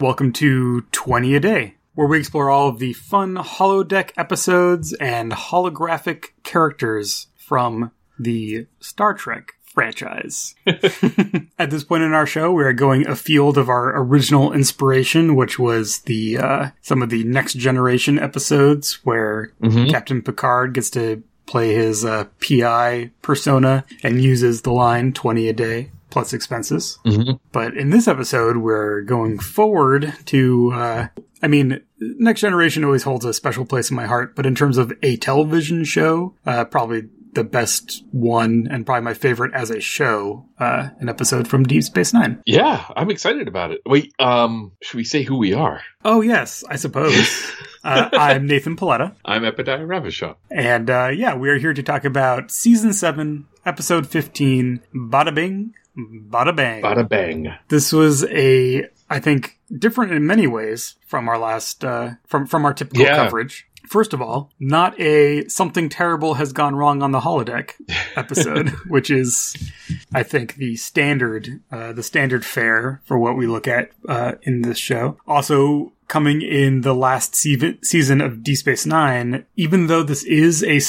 Welcome to 20 a Day, where we explore all of the fun holodeck episodes and holographic characters from the Star Trek franchise. At this point in our show, we are going afield of our original inspiration, which was the uh, some of the next generation episodes where Captain Picard gets to play his uh, PI persona and uses the line 20 a day plus expenses. But in this episode, we're going forward to, uh, I mean, Next Generation always holds a special place in my heart, but in terms of a television show, uh, probably the best one and probably my favorite as a show, uh, an episode from Deep Space Nine. Yeah, I'm excited about it. Wait, um, should we say who we are? Oh, yes, I suppose. uh, I'm Nathan Paletta. I'm Epidai Ravishaw. And uh, yeah, we are here to talk about season seven, episode fifteen, Bada Bing, Bada Bang. Bada bang. This was a, I think, different in many ways from our last, uh, from from our typical Yeah. coverage. First of all, not a something terrible has gone wrong on the holodeck episode, which is, I think, the standard, uh, the standard fare for what we look at uh, in this show. Also, coming in the last se- season of D Space Nine, even though this is a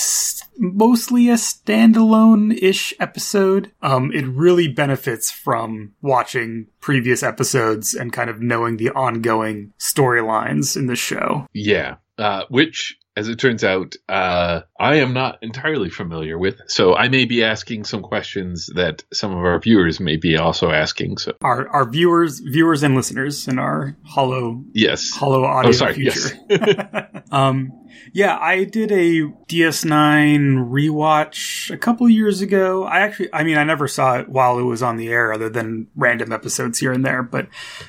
mostly a standalone-ish episode, um, it really benefits from watching previous episodes and kind of knowing the ongoing storylines in the show. Yeah. Uh, which, as it turns out, uh, I am not entirely familiar with. So I may be asking some questions that some of our viewers may be also asking. So, Our our viewers, viewers and listeners in our hollow yes. hollow audio Oh, sorry. future. Yes. Um, yeah, I did a DS9 rewatch a couple years ago. I actually, I mean, I never saw it while it was on the air, other than random episodes here and there. But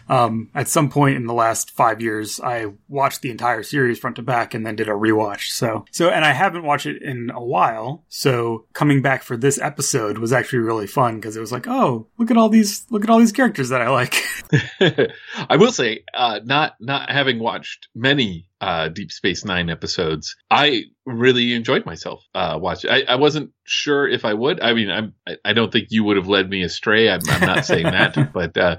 um, at some point in the last five years, I watched the entire series front to back and then did a rewatch. So, so, and I haven't watched it in a while. So coming back for this episode was actually really fun because it was like, oh, look at all these, look at all these characters that I like. I will say, uh, not not having watched many uh, Deep Space Nine episodes, I really enjoyed myself uh, watching. I, I wasn't sure if I would. I mean, I'm, I, I don't think you would have led me astray. I'm, I'm not saying that, but uh,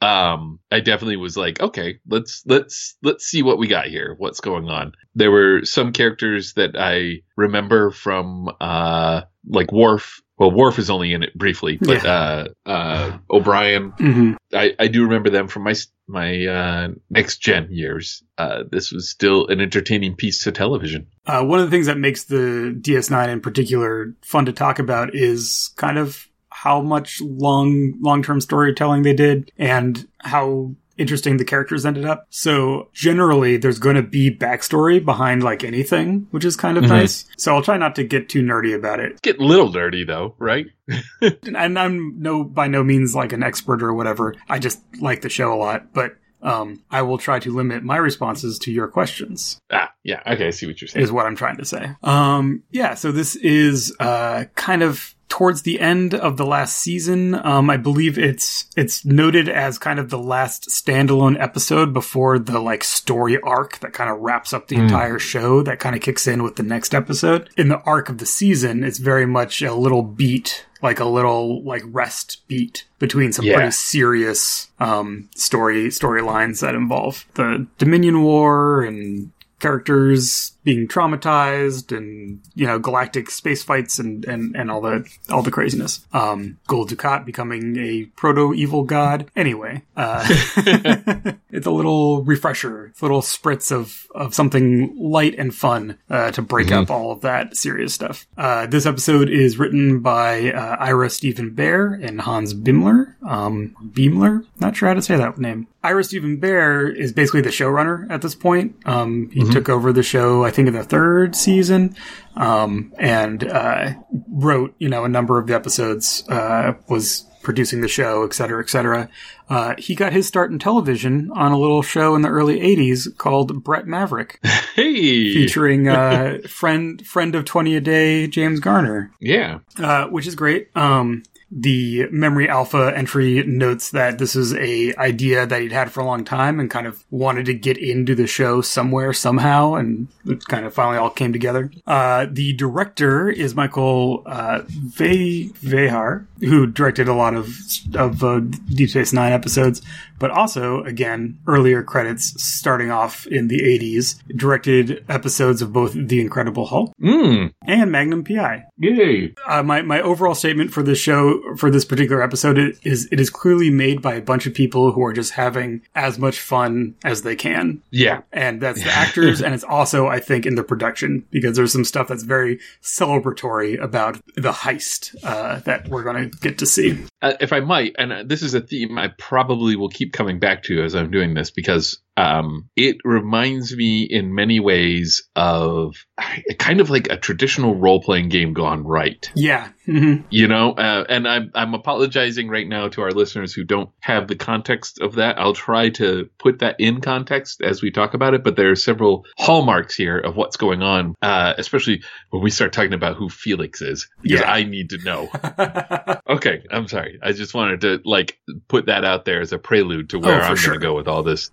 um, I definitely was like, okay, let's let's let's see what we got here. What's going on? There were some characters that I remember from uh, like Worf. Well, Worf is only in it briefly, but uh, uh, O'Brien. hmm I, I do remember them from my my uh, next gen years. Uh, this was still an entertaining piece of television. Uh, one of the things that makes the DS9 in particular fun to talk about is kind of how much long long term storytelling they did and how interesting the characters ended up. So generally, there's going to be backstory behind like anything, which is kind of Mhm. nice. So I'll try not to get too nerdy about it. Get a little dirty though, right? And I'm no by no means like an expert or whatever. I just like the show a lot, but. Um, I will try to limit my responses to your questions. Ah, yeah. Okay, I see what you're saying. is what I'm trying to say. Um, yeah, so this is uh, kind of towards the end of the last season. Um, I believe it's it's noted as kind of the last standalone episode before the like story arc that kind of wraps up the entire show. That kind of kicks in with the next episode. In the arc of the season, it's very much a little beat. Like a little like rest beat between some Yeah. pretty serious um, story storylines that involve the Dominion War and characters being traumatized and you know galactic space fights and and, and all the all the craziness. Um Gul Dukat becoming a proto evil god. Anyway uh it's a little refresher it's a little spritz of of something light and fun uh to break up all of that serious stuff. Uh this episode is written by uh, Ira Steven Behr and Hans Beimler um Beamler not sure how to say that name. Ira Steven Behr is basically the showrunner at this point. Um, he took over the show, I think, in the third season, um, and uh, wrote, you know, a number of the episodes. Uh, was producing the show, et cetera, et cetera. Uh, he got his start in television on a little show in the early '80s called Brett Maverick, Hey, featuring uh, friend friend of Twenty a Day James Garner yeah. uh, which is great. Um, The Memory Alpha entry notes that this is a idea that he'd had for a long time and kind of wanted to get into the show somewhere somehow, and it kind of finally all came together. Uh, the director is Michael uh, Ve- Vejar, who directed a lot of of uh, Deep Space Nine episodes, but also again earlier credits starting off in the 80s, directed episodes of both The Incredible Hulk Mm, and Magnum PI. yay. Uh, my my overall statement for this show for this particular episode is it is clearly made by a bunch of people who are just having as much fun as they can, Yeah. and that's the actors, and it's also I think in the production because there's some stuff that's very celebratory about the heist uh, that we're going to get to see. Uh, if I might, and this is a theme I probably will keep coming back to as I'm doing this because um, it reminds me in many ways of kind of like a traditional role playing game gone right. Yeah, hmm You know, uh, and I'm I'm apologizing right now to our listeners who don't have the context of that. I'll try to put that in context as we talk about it, but there are several hallmarks here of what's going on, uh, especially when we start talking about who Felix is, because Yeah. I need to know. Okay, I'm sorry. I just wanted to like put that out there as a prelude to where Oh, I'm sure. going to go with all this.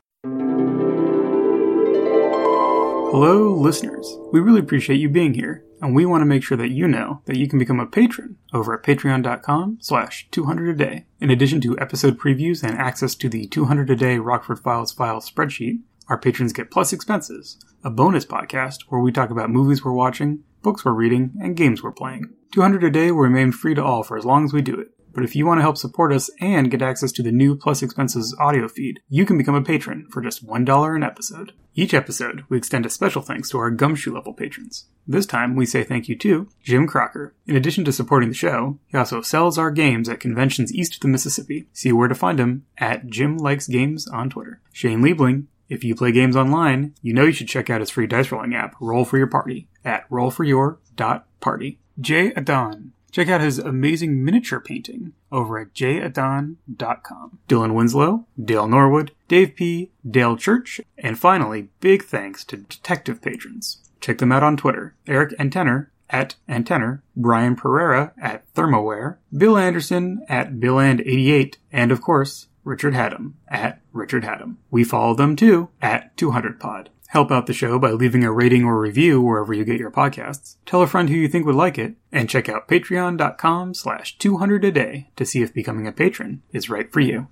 Hello, listeners. We really appreciate you being here, and we want to make sure that you know that you can become a patron over at patreon.com slash 200 a day. In addition to episode previews and access to the 200 a day Rockford Files file spreadsheet, our patrons get plus expenses, a bonus podcast where we talk about movies we're watching, books we're reading, and games we're playing. 200 a day will remain free to all for as long as we do it. But if you want to help support us and get access to the new Plus Expenses audio feed, you can become a patron for just $1 an episode. Each episode, we extend a special thanks to our gumshoe level patrons. This time, we say thank you to Jim Crocker. In addition to supporting the show, he also sells our games at conventions east of the Mississippi. See where to find him at Jim Likes Games on Twitter. Shane Liebling. If you play games online, you know you should check out his free dice rolling app, Roll for Your Party, at rollforyour.party. Jay Adon. Check out his amazing miniature painting over at jadon.com. Dylan Winslow, Dale Norwood, Dave P., Dale Church, and finally, big thanks to detective patrons. Check them out on Twitter. Eric Antenner at Antenner, Brian Pereira at Thermoware, Bill Anderson at BillAnd88, and of course, Richard Haddam at Richard Haddam. We follow them too at 200pod. Help out the show by leaving a rating or review wherever you get your podcasts. Tell a friend who you think would like it, and check out patreon.com slash 200 a day to see if becoming a patron is right for you.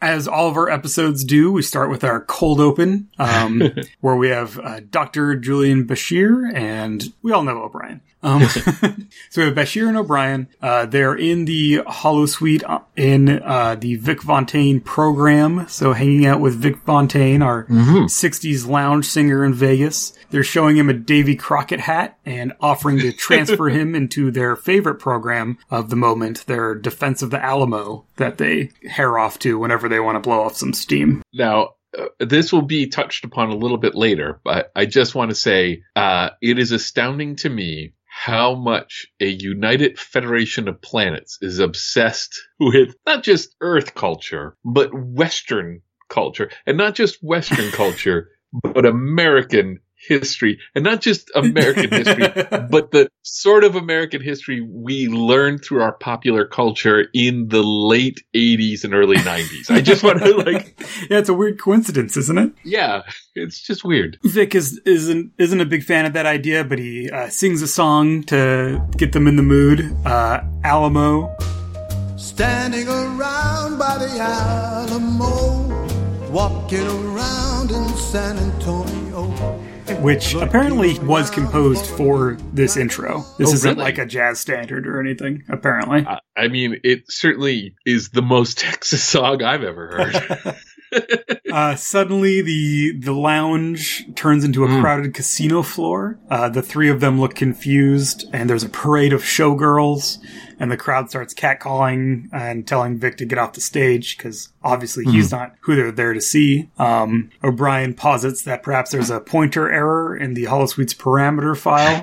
As all of our episodes do, we start with our cold open, um, where we have uh, Dr. Julian Bashir, and we all know O'Brien. Um, so we have Bashir and O'Brien. Uh, they're in the Holosuite uh, in uh, the Vic Fontaine program. So hanging out with Vic Fontaine, our 60s lounge singer in Vegas. They're showing him a Davy Crockett hat and offering to transfer him into their favorite program of the moment, their Defense of the Alamo, that they hair off to whenever they want to blow off some steam. Now, uh, this will be touched upon a little bit later, but I just want to say uh, it is astounding to me how much a united federation of planets is obsessed with not just Earth culture, but Western culture. And not just Western culture, but American history. And not just American history, but the sort of American history we learned through our popular culture in the late 80s and early 90s. I just want to like yeah, it's a weird coincidence, isn't it? yeah, it's just weird. Vic is isn't isn't a big fan of that idea, but he uh, sings a song to get them in the mood. Uh, Alamo, Standing around by the Alamo, walking around in San Antonio. Which apparently was composed for this intro. This Oh, isn't really? like a jazz standard or anything. Apparently, I, I mean, it certainly is the most Texas song I've ever heard. uh, suddenly the the lounge turns into a Mm. crowded casino floor. Uh, the three of them look confused, and there's a parade of showgirls. And the crowd starts catcalling and telling Vic to get off the stage because obviously he's not who they're there to see. Um, O'Brien posits that perhaps there's a pointer error in the Holosuite's parameter file.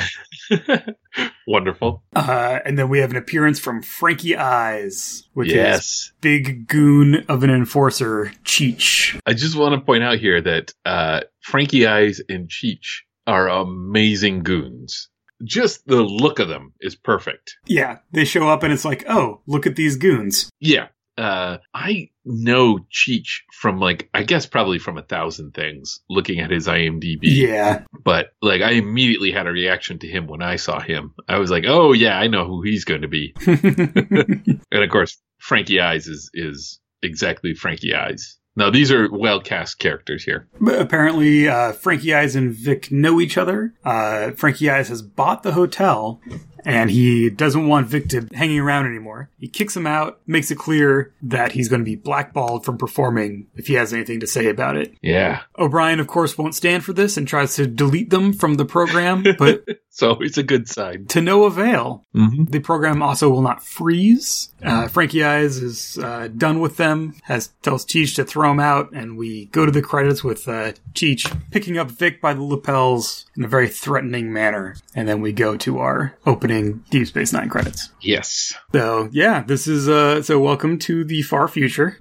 Wonderful. Uh, and then we have an appearance from Frankie Eyes, which is big goon of an enforcer, Cheech. I just want to point out here that uh, Frankie Eyes and Cheech are amazing goons. just the look of them is perfect. Yeah, they show up and it's like, oh, look at these goons. Yeah. Uh, I know Cheech from like, I guess probably from a thousand things looking at his IMDb. Yeah. But like, I immediately had a reaction to him when I saw him. I was like, oh yeah, I know who he's going to be. and of course, Frankie Eyes is, is exactly Frankie Eyes. Now, these are well cast characters here. But apparently, uh, Frankie Eyes and Vic know each other. Uh, Frankie Eyes has bought the hotel, and he doesn't want Vic to hanging around anymore. He kicks him out, makes it clear that he's going to be blackballed from performing if he has anything to say about it. Yeah. O'Brien, of course, won't stand for this and tries to delete them from the program, but So it's a good sign. to no avail. Mm-hmm. The program also will not freeze. Uh, Frankie Eyes is uh, done with them, has tells Cheech to throw him out, and we go to the credits with uh, Cheech picking up Vic by the lapels in a very threatening manner, and then we go to our opening Deep Space Nine credits. Yes. So yeah, this is uh, so welcome to the far future.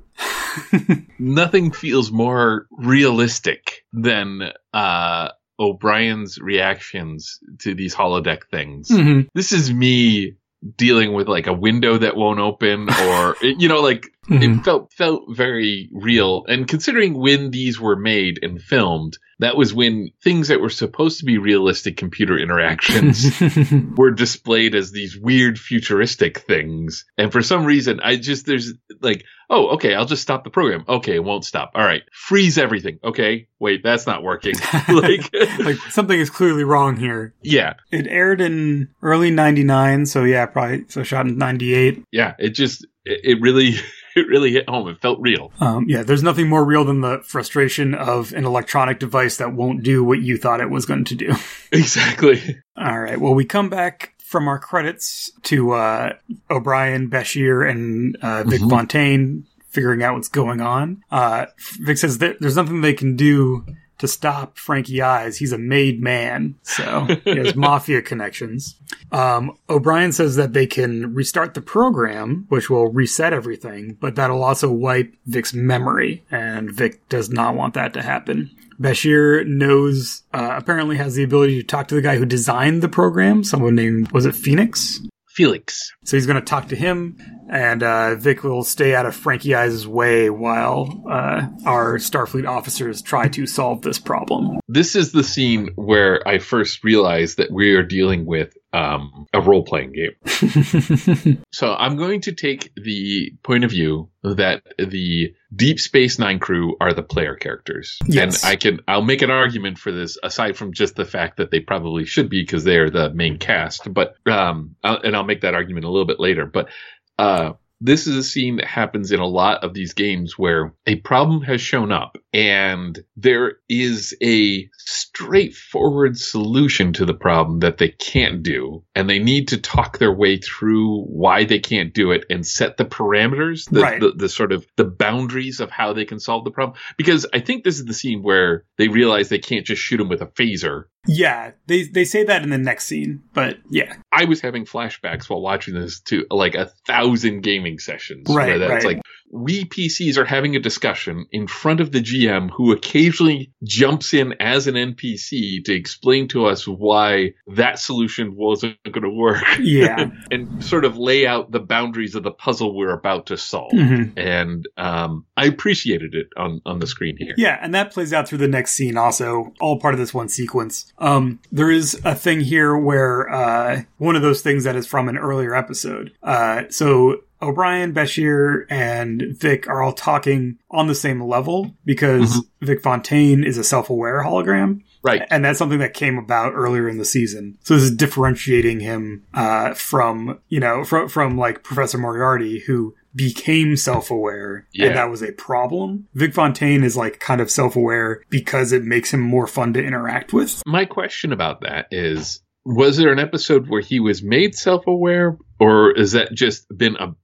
Nothing feels more realistic than uh, O'Brien's reactions to these holodeck things. Mhm. This is me dealing with like a window that won't open or you know like Mhm. it felt felt very real and considering when these were made and filmed that was when things that were supposed to be realistic computer interactions were displayed as these weird futuristic things. And for some reason, I just, there's like, oh, okay, I'll just stop the program. Okay, it won't stop. All right. Freeze everything. Okay. Wait, that's not working. like, like something is clearly wrong here. yeah, It aired in early '99, so yeah, probably so shot in '98. yeah. It just, it, it really, it really hit home. It felt real. Um, yeah, there's nothing more real than the frustration of an electronic device that won't do what you thought it was going to do. Exactly. All right, well, we come back from our credits to uh, O'Brien, Bashir, and uh, Vic Mhm. Fontaine figuring out what's going on. Uh, Vic says that there's nothing they can do to stop Frankie Eyes. He's a made man, so he has mafia connections. Um, O'Brien says that they can restart the program, which will reset everything, but that'll also wipe Vic's memory, and Vic does not want that to happen. Bashir knows, uh, apparently has the ability to talk to the guy who designed the program, someone named, was it Phoenix? Felix. So he's going to talk to him, and uh, Vic will stay out of Frankie Eyes' way while uh, our Starfleet officers try to solve this problem. This is the scene where I first realized that we are dealing with um, a role playing game. So I'm going to take the point of view that the Deep Space Nine crew are the player characters, Yes. and I can I'll make an argument for this aside from just the fact that they probably should be because they are the main cast. But um, I'll, and I'll make that argument a little bit later. But uh, this is a scene that happens in a lot of these games where a problem has shown up and there is a straightforward solution to the problem that they can't do. And they need to talk their way through why they can't do it and set the parameters, the, Right. the, the sort of the boundaries of how they can solve the problem. Because I think this is the scene where they realize they can't just shoot them with a phaser. yeah, they they say that in the next scene, but yeah, I was having flashbacks while watching this to like a thousand gaming sessions. Right, where that's right. like we PCs are having a discussion in front of the GM who occasionally jumps in as an NPC to explain to us why that solution wasn't going to work. yeah. and sort of lay out the boundaries of the puzzle we're about to solve. Mhm. And um, I appreciated it on, on the screen here. Yeah, and that plays out through the next scene also, all part of this one sequence. Um, there is a thing here where, uh, one of those things that is from an earlier episode. Uh, so O'Brien, Bashir, and Vic are all talking on the same level because Vic Fontaine is a self-aware hologram. Right. And that's something that came about earlier in the season. So this is differentiating him uh, from, you know, from, from like Professor Moriarty, who became self-aware Yeah. and that was a problem. Vic Fontaine is like kind of self-aware because it makes him more fun to interact with. My question about that is was there an episode where he was made self aware, or is that just been a,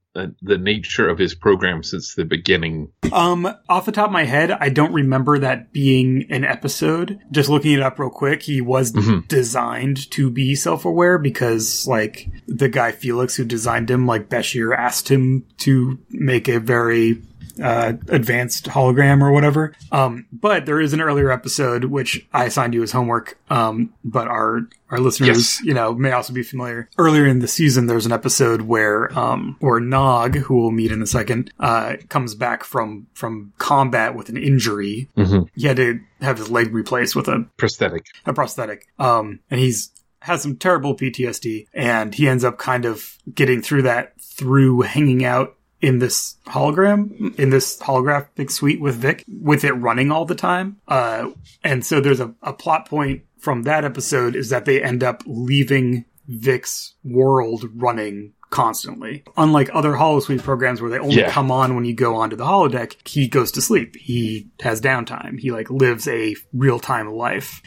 the nature of his program since the beginning? Um, off the top of my head, I don't remember that being an episode. Just looking it up real quick, he was Mhm. designed to be self-aware because, like, the guy Felix who designed him, like Bashir asked him to make a very uh, advanced hologram or whatever. Um, but there is an earlier episode which I assigned you as homework. Um, but our our listeners, Yes. you know, may also be familiar. Earlier in the season, there's an episode where um, where Nog, who we'll meet in a second, uh, comes back from from combat with an injury. Mhm. He had to have his leg replaced with a Prosthetic. a prosthetic. Um, and he's has some terrible PTSD, and he ends up kind of getting through that through hanging out in this hologram, in this holographic suite with Vic, with it running all the time. Uh, and so there's a, a plot point from that episode is that they end up leaving Vic's world running constantly. Unlike other holosuite programs where they only Yeah. come on when you go onto the holodeck, he goes to sleep. He has downtime. He like lives a real-time life.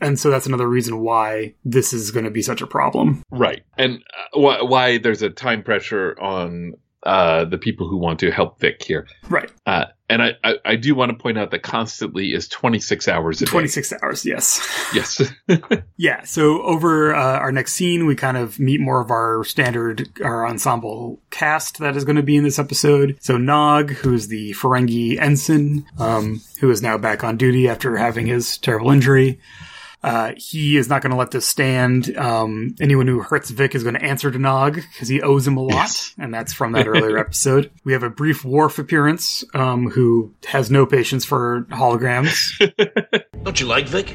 And so that's another reason why this is going to be such a problem. Right. And uh, why, why there's a time pressure on uh, the people who want to help Vic here. Right. Uh, and I, I, I do want to point out that constantly is 26 hours a day. 26 hours, yes. Yes. Yeah, so over uh, our next scene, we kind of meet more of our standard, our ensemble cast that is going to be in this episode. So Nog, who's the Ferengi ensign, um, who is now back on duty after having his terrible injury. Uh, he is not going to let this stand. Um, anyone who hurts Vic is going to answer to Nog because he owes him a lot, Yes. and that's from that earlier episode. We have a brief Worf appearance, um, who has no patience for holograms. Don't you like Vic?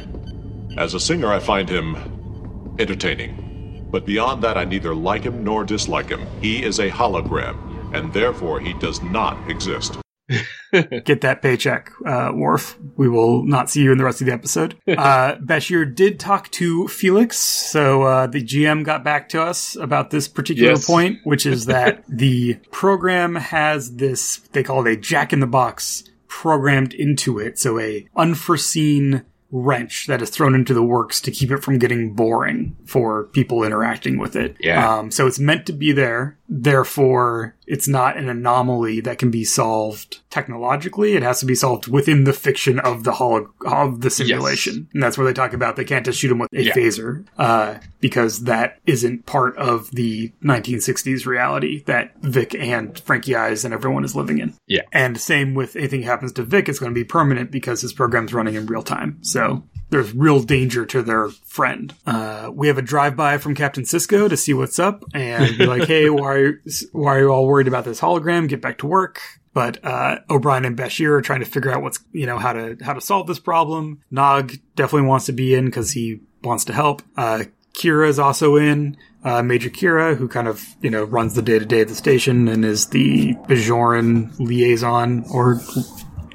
As a singer, I find him entertaining. But beyond that, I neither like him nor dislike him. He is a hologram, and therefore he does not exist. get that paycheck, uh, Worf. We will not see you in the rest of the episode. Uh, Bashir did talk to Felix, so uh, the GM got back to us about this particular Yes. point, which is that the program has this, they call it a jack in the box programmed into it, so a unforeseen wrench that is thrown into the works to keep it from getting boring for people interacting with it. Yeah. Um, so it's meant to be there. Therefore, it's not an anomaly that can be solved technologically. It has to be solved within the fiction of the holo- of the simulation. And that's where they talk about they can't just shoot him with a Yeah. phaser, uh, because that isn't part of the 1960s reality that Vic and Frankie Eyes and everyone is living in. Yeah. And same with anything happens to Vic, it's going to be permanent because his program's running in real time. So there's real danger to their friend. Uh, we have a drive by from Captain Sisko to see what's up and be like, hey, why are, why are you all worried about this hologram? Get back to work. But uh, O'Brien and Bashir are trying to figure out what's you know how to how to solve this problem. Nog definitely wants to be in because he wants to help. Uh, Kira is also in. Uh, Major Kira, who kind of you know runs the day to day of the station and is the Bajoran liaison or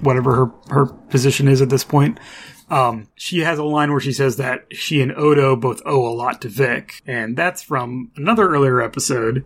whatever her her position is at this point. Um, she has a line where she says that she and Odo both owe a lot to Vic, and that's from another earlier episode.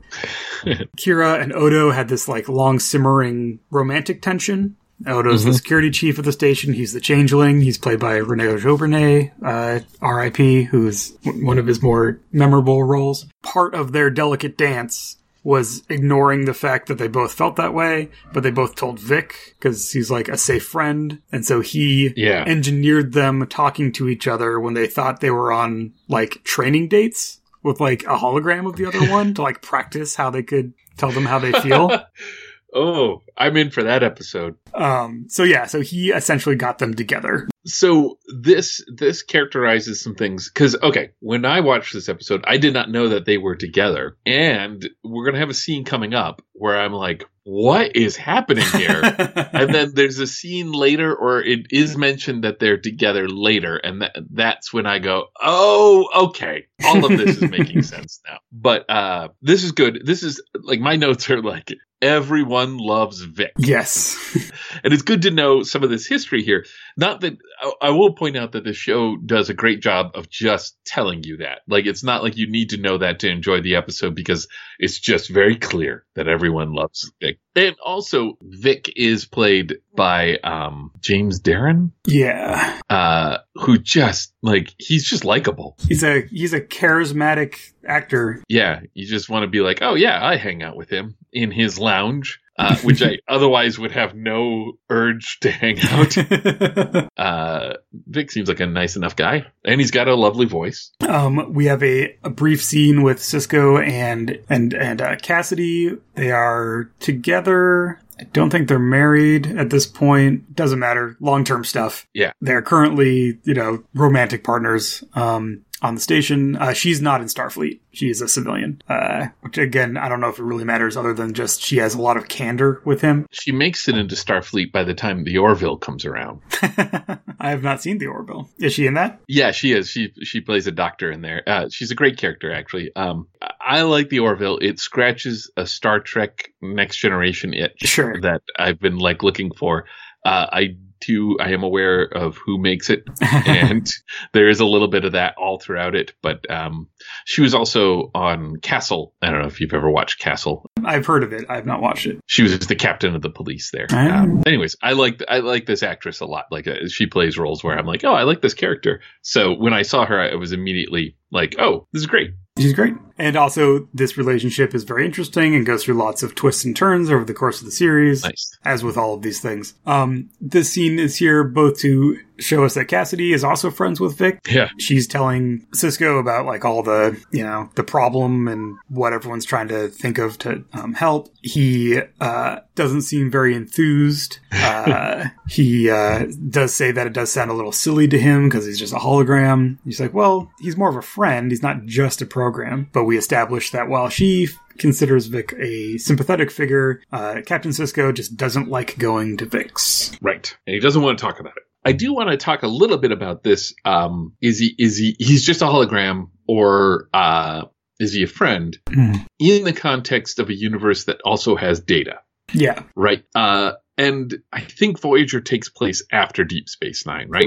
Kira and Odo had this like long simmering romantic tension. Odo's the security chief of the station. He's the changeling. He's played by Rene Auberjonois, uh, R.I.P., who's one of his more memorable roles. Part of their delicate dance was ignoring the fact that they both felt that way, but they both told Vic because he's like a safe friend. And so he Yeah. engineered them talking to each other when they thought they were on like training dates with like a hologram of the other one to like practice how they could tell them how they feel. oh, I'm in for that episode. um, so yeah, so he essentially got them together. So this this characterizes some things because okay, when I watched this episode, I did not know that they were together, and we're gonna have a scene coming up where I'm like, "What is happening here?" and then there's a scene later, or it is mentioned that they're together later, and that, that's when I go, "Oh, okay, all of this is making sense now." But uh, this is good. This is like my notes are like everyone loves Vic yes. and it's good to know some of this history here. Not that I, will point out that the show does a great job of just telling you that. Like it's not like you need to know that to enjoy the episode because it's just very clear that everyone loves Vic. And also, Vic is played by um, James Darren, yeah. uh, who just like he's just likable. He's a he's a charismatic actor. Yeah, you just want to be like, oh yeah, I hang out with him in his lounge. Uh, which I otherwise would have no urge to hang out. Uh, Vic seems like a nice enough guy, and he's got a lovely voice. Um, we have a, a brief scene with Sisko and and and uh, Cassidy. They are together, I don't think they're married at this point. Doesn't matter. Long term stuff. Yeah. They're currently, you know, romantic partners. Um, on the station. Uh, she's not in Starfleet. She is a civilian. Uh, which again, I don't know if it really matters other than just she has a lot of candor with him. She makes it into Starfleet by the time the Orville comes around. I have not seen the Orville. Is she in that? Yeah, she is. She she plays a doctor in there. Uh, she's a great character, actually. Um, I like the Orville. It scratches a Star Trek Next Generation itch Sure. that I've been like looking for. Uh, I too, I am aware of who makes it, and there is a little bit of that all throughout it. But um, she was also on Castle. I don't know if you've ever watched Castle. I've heard of it. I've not watched it. She was the captain of the police there. Ah. Um, anyways, I like I like this actress a lot. Like uh, she plays roles where I'm like, oh, I like this character. So when I saw her, I was immediately like, oh, this is great. She's great. And also, this relationship is very interesting and goes through lots of twists and turns over the course of the series. Nice. as with all of these things. Um, this scene is here both to show us that Cassidy is also friends with Vic. Yeah. She's telling Sisko about like all the, you know, the problem and what everyone's trying to think of to um, help. He uh, doesn't seem very enthused. Uh, he uh, does say that it does sound a little silly to him because he's just a hologram. He's like, well, he's more of a friend. He's not just a program. But we established that while she considers Vic a sympathetic figure, uh, Captain Sisko just doesn't like going to Vic's. Right. And he doesn't want to talk about it. I do want to talk a little bit about this. Um, is he is he he's just a hologram or uh, is he a friend Mm. in the context of a universe that also has data? Yeah. Right. Uh, and I think Voyager takes place after Deep Space Nine, right?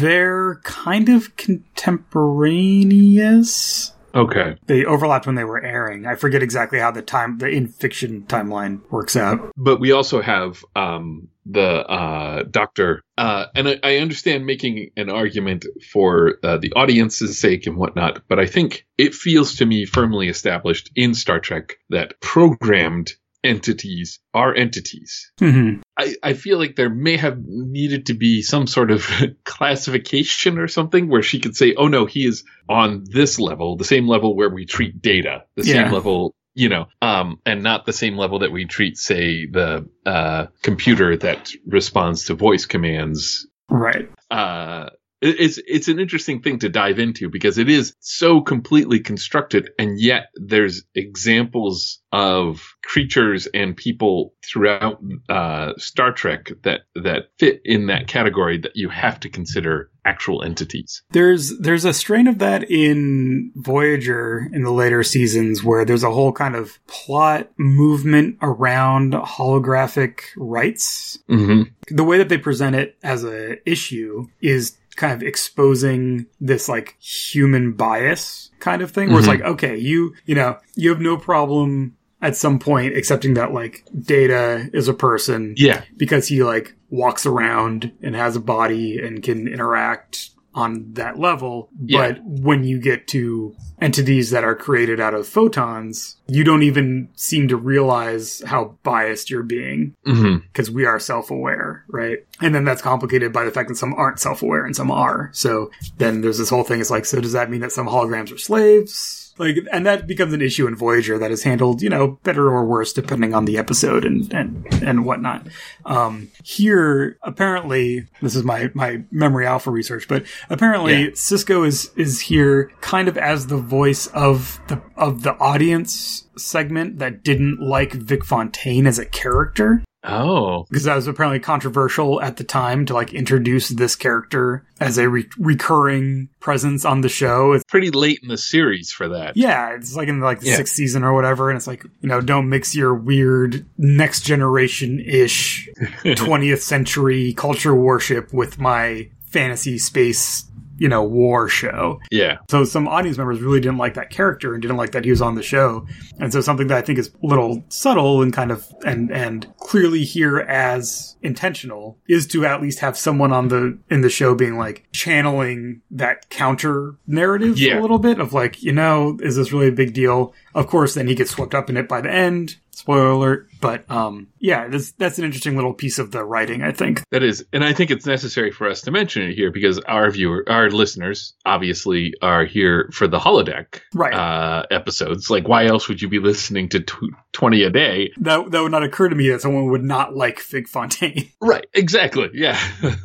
They're kind of contemporaneous. Okay. They overlapped when they were airing. I forget exactly how the time, the in fiction timeline works out. But we also have um, the uh, Doctor, uh, and I, I understand making an argument for uh, the audience's sake and whatnot. But I think it feels to me firmly established in Star Trek that programmed entities are entities. Mm-hmm. I, I feel like there may have needed to be some sort of classification or something where she could say, oh no, he is on this level, the same level where we treat data, the Yeah. same level, you know, um, and not the same level that we treat, say, the uh, computer that responds to voice commands. Right. Uh, it's it's an interesting thing to dive into because it is so completely constructed, and yet there's examples of creatures and people throughout uh, Star Trek that that fit in that category that you have to consider actual entities. There's there's a strain of that in Voyager in the later seasons where there's a whole kind of plot movement around holographic rights. Mm-hmm. The way that they present it as a issue is kind of exposing this like human bias kind of thing where Mhm. it's like okay you you know you have no problem at some point accepting that like data is a person Yeah, because he like walks around and has a body and can interact on that level. Yeah. But when you get to entities that are created out of photons, you don't even seem to realize how biased you're being mm-hmm. because we are self-aware, right? And then that's complicated by the fact that some aren't self-aware and some are. So then there's this whole thing. It's like, so does that mean that some holograms are slaves? Like, and that becomes an issue in Voyager that is handled, you know, better or worse depending on the episode and and and whatnot. Um, here, apparently, this is my my memory alpha research, but apparently Yeah. Sisko is is here kind of as the voice of the of the audience segment that didn't like Vic Fontaine as a character Oh, because that was apparently controversial at the time to like introduce this character as a re- recurring presence on the show. It's, pretty late in the series for that. yeah, it's like in like the Yeah. sixth season or whatever, and it's like you know don't mix your weird next generation ish 20th century culture worship with my fantasy space you know war show. Yeah. So some audience members really didn't like that character and didn't like that he was on the show. And so something that I think is a little subtle and kind of and and clearly here as intentional is to at least have someone on the in the show being like channeling that counter narrative Yeah. a little bit of like, you know, is this really a big deal? Of course, then he gets swept up in it by the end Spoiler alert. But um, yeah, this, that's an interesting little piece of the writing, I think. That is, and I think it's necessary for us to mention it here because our viewer, our listeners, obviously are here for the holodeck Right. uh, episodes. Like, why else would you be listening to tw- twenty a day? that that would not occur to me that someone would not like Vic Fontaine. Right. Exactly. Yeah.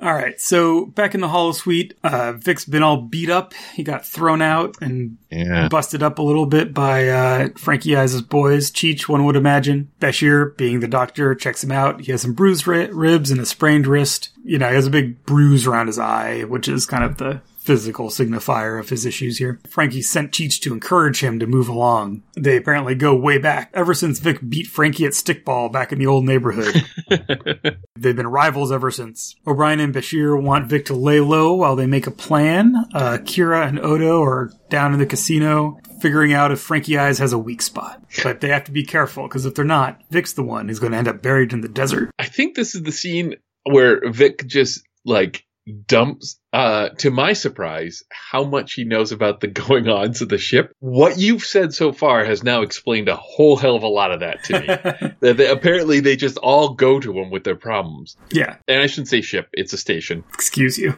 All right, so back in the Holosuite, uh, Vic's been all beat up. He got thrown out and yeah. busted up a little bit by uh, Frankie Eyes' boys. Cheech, one would imagine. Bashir, being the doctor, checks him out. He has some bruised ri- ribs and a sprained wrist. You know, he has a big bruise around his eye, which is kind of the physical signifier of his issues here. Frankie sent Cheech to encourage him to move along. They apparently go way back, ever since Vic beat Frankie at stickball back in the old neighborhood. They've been rivals ever since. O'Brien and Bashir want Vic to lay low while they make a plan. Uh, Kira and Odo are down in the casino figuring out if Frankie Eyes has a weak spot. But they have to be careful because if they're not, Vic's the one who's going to end up buried in the desert. I think this is the scene where Vic just like dumps uh to my surprise how much he knows about the going ons of the ship what you've said so far has now explained a whole hell of a lot of that to me. That they, apparently they just all go to him with their problems. Yeah, and i shouldn't say ship it's a station. Excuse you.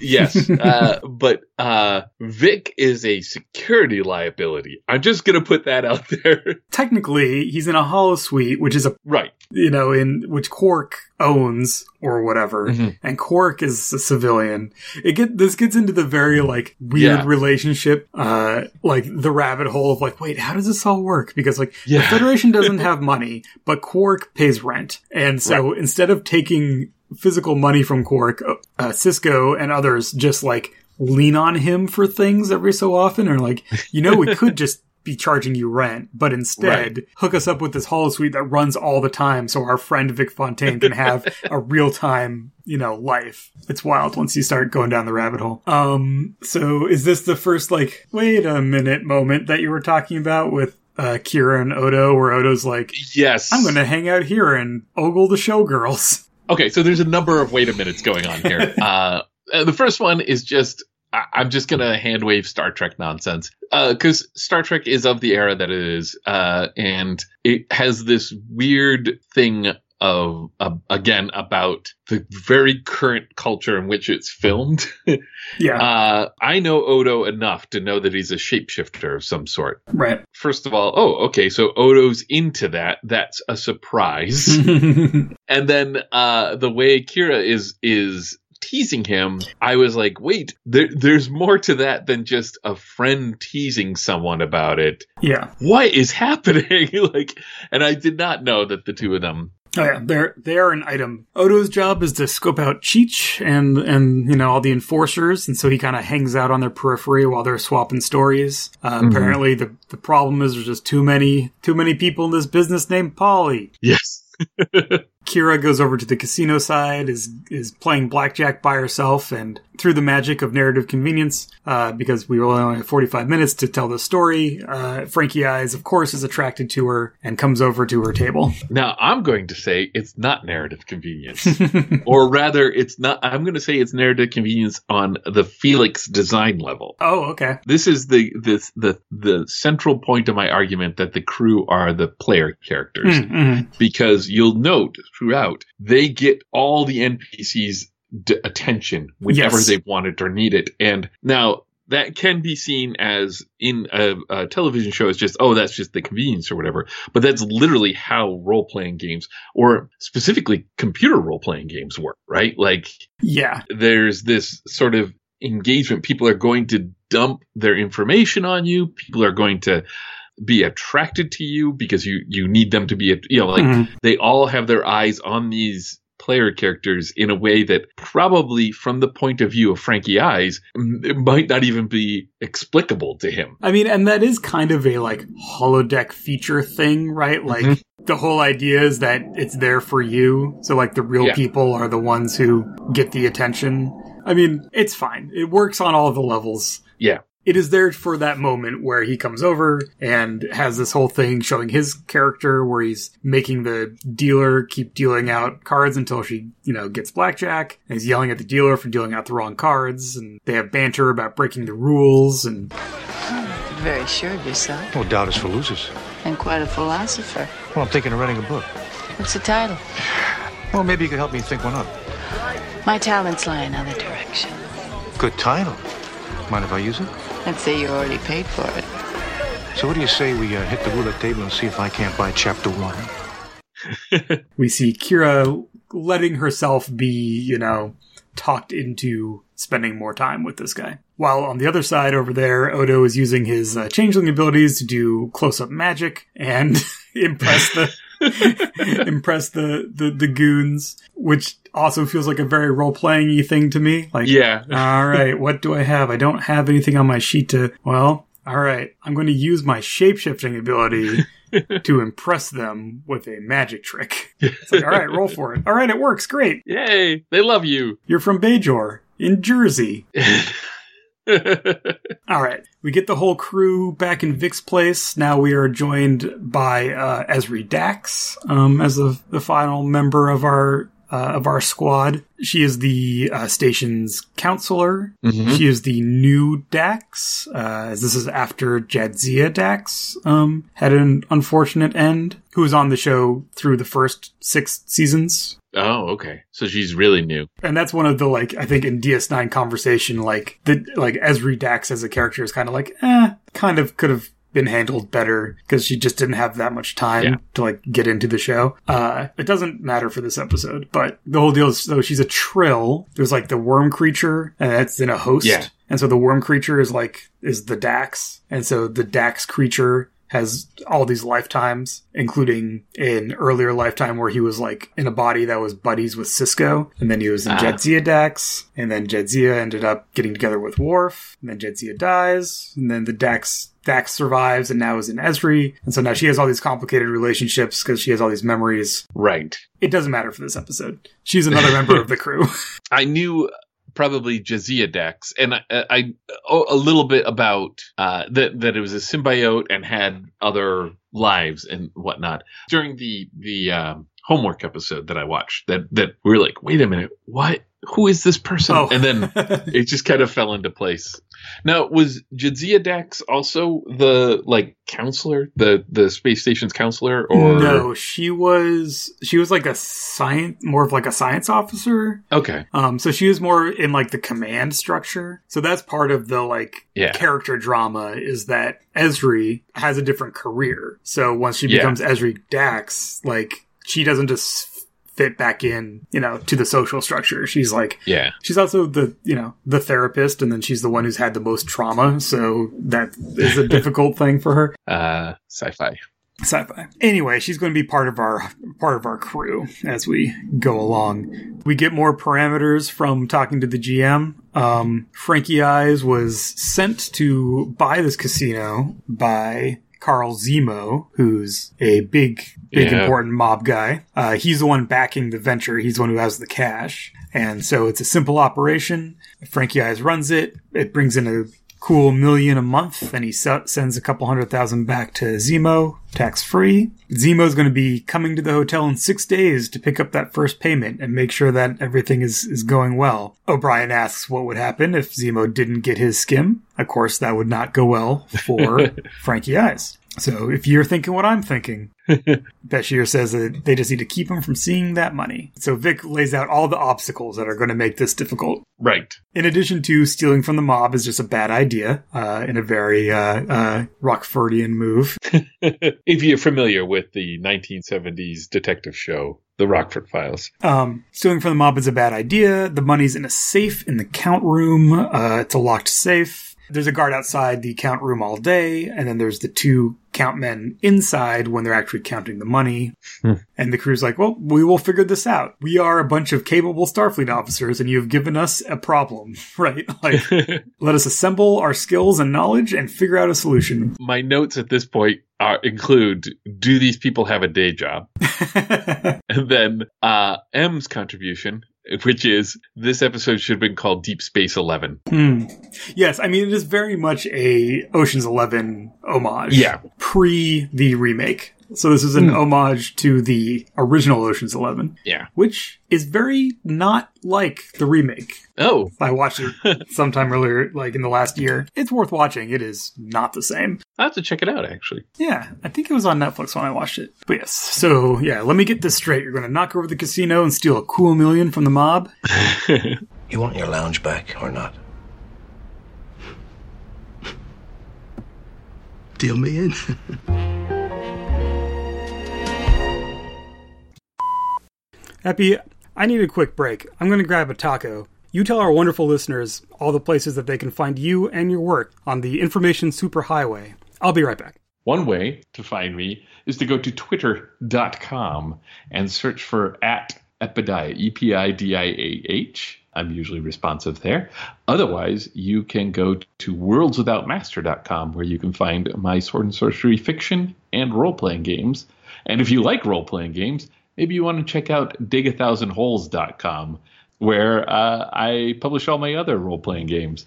yes uh but uh vic is a security liability. I'm just gonna put that out there. Technically, he's in a holosuite, which is a right. you know in which Quark owns or whatever, Mhm. and Quark is a civilian. It get this gets into the very like weird Yeah. relationship, uh, like the rabbit hole of like, wait, how does this all work? Because like the Yeah. Federation doesn't have money, but Quark pays rent, and so instead of taking physical money from Quark, uh, Sisko and others just like lean on him for things every so often, or like, you know, we could just be charging you rent, but instead hook us up with this holosuite that runs all the time so our friend Vic Fontaine can have a real time, you know, life. It's wild once you start going down the rabbit hole. Um, so is this the first like, wait a minute moment that you were talking about with uh, Kira and Odo, where Odo's like, yes I'm gonna hang out here and ogle the showgirls. Okay, so there's a number of wait a minutes going on here. uh, uh, the first one is just I- I'm just gonna hand wave Star Trek nonsense because Star Trek is of the era that it is, uh, and it has this weird thing of uh, again about the very current culture in which it's filmed. Yeah, uh, I know Odo enough to know that he's a shapeshifter of some sort. right. First of all, oh, okay, so Odo's into that. That's a surprise and then uh the way Kira is is teasing him I was like wait there there's more to that than just a friend teasing someone about it yeah. what is happening like and I did not know that the two of them Oh yeah, they're they are an item. Odo's job is to scope out Cheech and and you know all the enforcers, and so he kind of hangs out on their periphery while they're swapping stories. Uh, Apparently, the the problem is there's just too many too many people in this business named Polly. yes Kira goes over to the casino side, is is playing blackjack by herself, and through the magic of narrative convenience, uh, because we only have 45 minutes to tell the story, uh, Frankie Eyes, of course, is attracted to her and comes over to her table. now I'm going to say it's not narrative convenience or rather it's not I'm going to say it's narrative convenience on the Felix design level oh, okay. this is the this the the central point of my argument that the crew are the player characters Mm-hmm. because you'll note throughout they get all the NPCs d- attention whenever Yes. they want it or need it and now that can be seen as in a, a television show as just oh that's just the convenience or whatever but that's literally how role-playing games or specifically computer role-playing games work right like Yeah. there's this sort of engagement. People are going to dump their information on you. People are going to be attracted to you because you you need them to be you know like Mhm. they all have their eyes on these player characters in a way that probably from the point of view of Frankie Eyes it might not even be explicable to him. I mean, and that is kind of a like holodeck feature thing, right? Like Mhm. the whole idea is that it's there for you. So like the real Yeah. people are the ones who get the attention. I mean, it's fine. It works on all the levels. Yeah. It is there for that moment where he comes over and has this whole thing showing his character where he's making the dealer keep dealing out cards until she, you know, gets blackjack. And he's yelling at the dealer for dealing out the wrong cards. And they have banter about breaking the rules and Very sure of yourself. No doubt is for losers. And quite a philosopher. Well, I'm thinking of writing a book. What's the title? Well, maybe you could help me think one up. My talents lie in other direction. Good title. Mind if I use it? I'd say you already paid for it. So what do you say we uh, hit the roulette table and see if I can't buy chapter one? We see Kira letting herself be, you know, talked into spending more time with this guy. While on the other side over there, Odo is using his uh, changeling abilities to do close-up magic and impress the impress the, the the goons, which also feels like a very role-playing-y thing to me. Like, Yeah. all right, what do I have? I don't have anything on my sheet to. Well, all right, I'm going to use my shape-shifting ability to impress them with a magic trick. It's like, all right, roll for it. All right, it works. Great. Yay! They love you. You're from Bajor in Jersey. All right, we get the whole crew back in Vic's place. Now we are joined by uh, Ezri Dax um, as the, the final member of our uh, of our squad. She is the uh, station's counselor. She is the new Dax, uh, as this is after Jadzia Dax um, had an unfortunate end, who was on the show through the first six seasons. Oh, okay. So she's really new. And that's one of the like I think in DS9 conversation, like the like Ezri Dax as a character is kind of like, eh, kind of could have been handled better because she just didn't have that much time Yeah. to like get into the show. Uh, it doesn't matter for this episode, but the whole deal is so she's a trill. There's like the worm creature, and that's in a host. Yeah. And so the worm creature is like is the Dax, and so the Dax creature has all these lifetimes, including an earlier lifetime where he was like in a body that was buddies with Sisko, and then he was in Ah. Jadzia Dax, and then Jadzia ended up getting together with Worf, and then Jadzia dies, and then the Dax Dax survives and now is in Ezri, and so now she has all these complicated relationships because she has all these memories. Right. It doesn't matter for this episode. She's another member of the crew. I knew probably Jadzia Dax, and I, I oh, a little bit about uh, that that it was a symbiote and had other lives and whatnot. During the the um, homework episode that I watched, that that we were like, wait a minute, what? Who is this person? Oh. And then it just kind of fell into place. Now, was Jadzia Dax also the like counselor, the the space station's counselor, or no, she was she was like a science, more of like a science officer. Okay, Um, so she was more in like the command structure. So that's part of the like Yeah. character drama is that Ezri has a different career. So once she Yeah. becomes Ezri Dax, like she doesn't just fit back in, you know, to the social structure. She's like yeah, she's also the you know the therapist, and then she's the one who's had the most trauma. So that is a difficult thing for her uh, sci-fi. sci-fi. Anyway, she's going to be part of our part of our crew as we go along. We get more parameters from talking to the GM. Um, Frankie Eyes was sent to buy this casino by Carl Zemo, who's a big, big Yeah. important mob guy. Uh, he's the one backing the venture. He's the one who has the cash. And so it's a simple operation. Frankie Eyes runs it. It brings in a cool million a month, and he se- sends a couple hundred thousand back to Zemo, tax free. Zemo's going to be coming to the hotel in six days to pick up that first payment and make sure that everything is, is going well. O'Brien asks what would happen if Zemo didn't get his skim. Of course, that would not go well for Frankie Eyes. So if you're thinking what I'm thinking, Bashir says that they just need to keep him from seeing that money. So Vic lays out all the obstacles that are going to make this difficult. Right. In addition to stealing from the mob is just a bad idea, uh, in a very uh, uh, Rockfordian move. if you're familiar with the 1970s detective show, The Rockford Files. Um, stealing from the mob is a bad idea. The money's in a safe in the count room. Uh, it's a locked safe. There's a guard outside the count room all day, and then there's the two count men inside when they're actually counting the money. And the crew's like, well, we will figure this out. We are a bunch of capable Starfleet officers, and you have given us a problem, right? Like, let us assemble our skills and knowledge and figure out a solution. My notes at this point are, include Do these people have a day job? and then uh, M's contribution, which is this episode should have been called Deep Space 11. Hmm. Yes, I mean, it is very much a Ocean's Eleven homage. Yeah. Pre the remake. So this is an hmm. homage to the original Ocean's Eleven, Yeah. which is very not like the remake. Oh, I watched it sometime earlier, like in the last year. It's worth watching. It is not the same. I have to check it out. Actually, Yeah, I think it was on Netflix when I watched it. But yes, so yeah, let me get this straight. You're going to knock over the casino and steal a cool million from the mob? You want your lounge back or not? Deal me in. Happy, I need a quick break. I'm going to grab a taco. You tell our wonderful listeners all the places that they can find you and your work on the information superhighway. I'll be right back. one way to find me is to go to twitter.com and search for at Epidiah, E P I D I A H. I'm usually responsive there. Otherwise, you can go to worldswithoutmaster.com where you can find my sword and sorcery fiction and role playing games. And if you like role playing games, maybe you want to check out digathousandholes.com where uh, I publish all my other role playing games.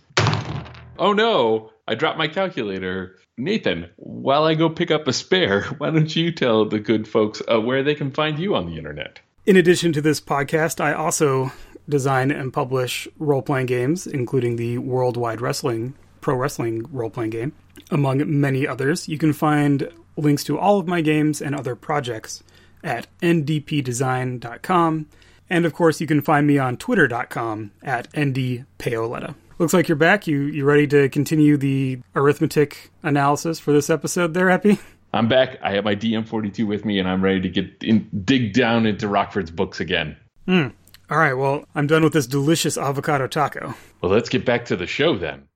Oh no, I dropped my calculator. Nathan, while I go pick up a spare, why don't you tell the good folks uh, where they can find you on the internet? In addition to this podcast, I also design and publish role playing games, including the Worldwide Wrestling Pro Wrestling role playing game, among many others. You can find links to all of my games and other projects at ndpdesign.com. And of course, you can find me on twitter.com at ndpaoletta. Looks like you're back. You you ready to continue the arithmetic analysis for this episode there, Happy? I'm back. I have my DM42 with me, and I'm ready to get in, dig down into Rockford's books again. Hmm. All right, well, I'm done with this delicious avocado taco. Well, let's get back to the show then.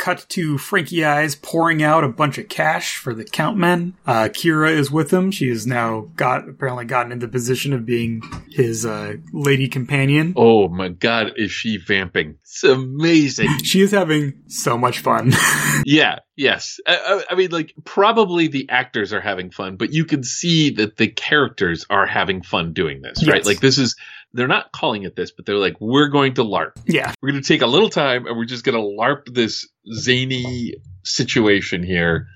Cut to Frankie Eyes pouring out a bunch of cash for the countmen. Uh, Kira is with him. She has now got apparently gotten into the position of being his uh, lady companion. Oh my god, is she vamping? It's amazing. She is having so much fun. yeah, yes. I, I, I mean, like, probably the actors are having fun, but you can see that the characters are having fun doing this, right? Like, this is, they're not calling it this, but they're like, we're going to LARP. yeah, We're going to take a little time and we're just going to LARP this zany situation here.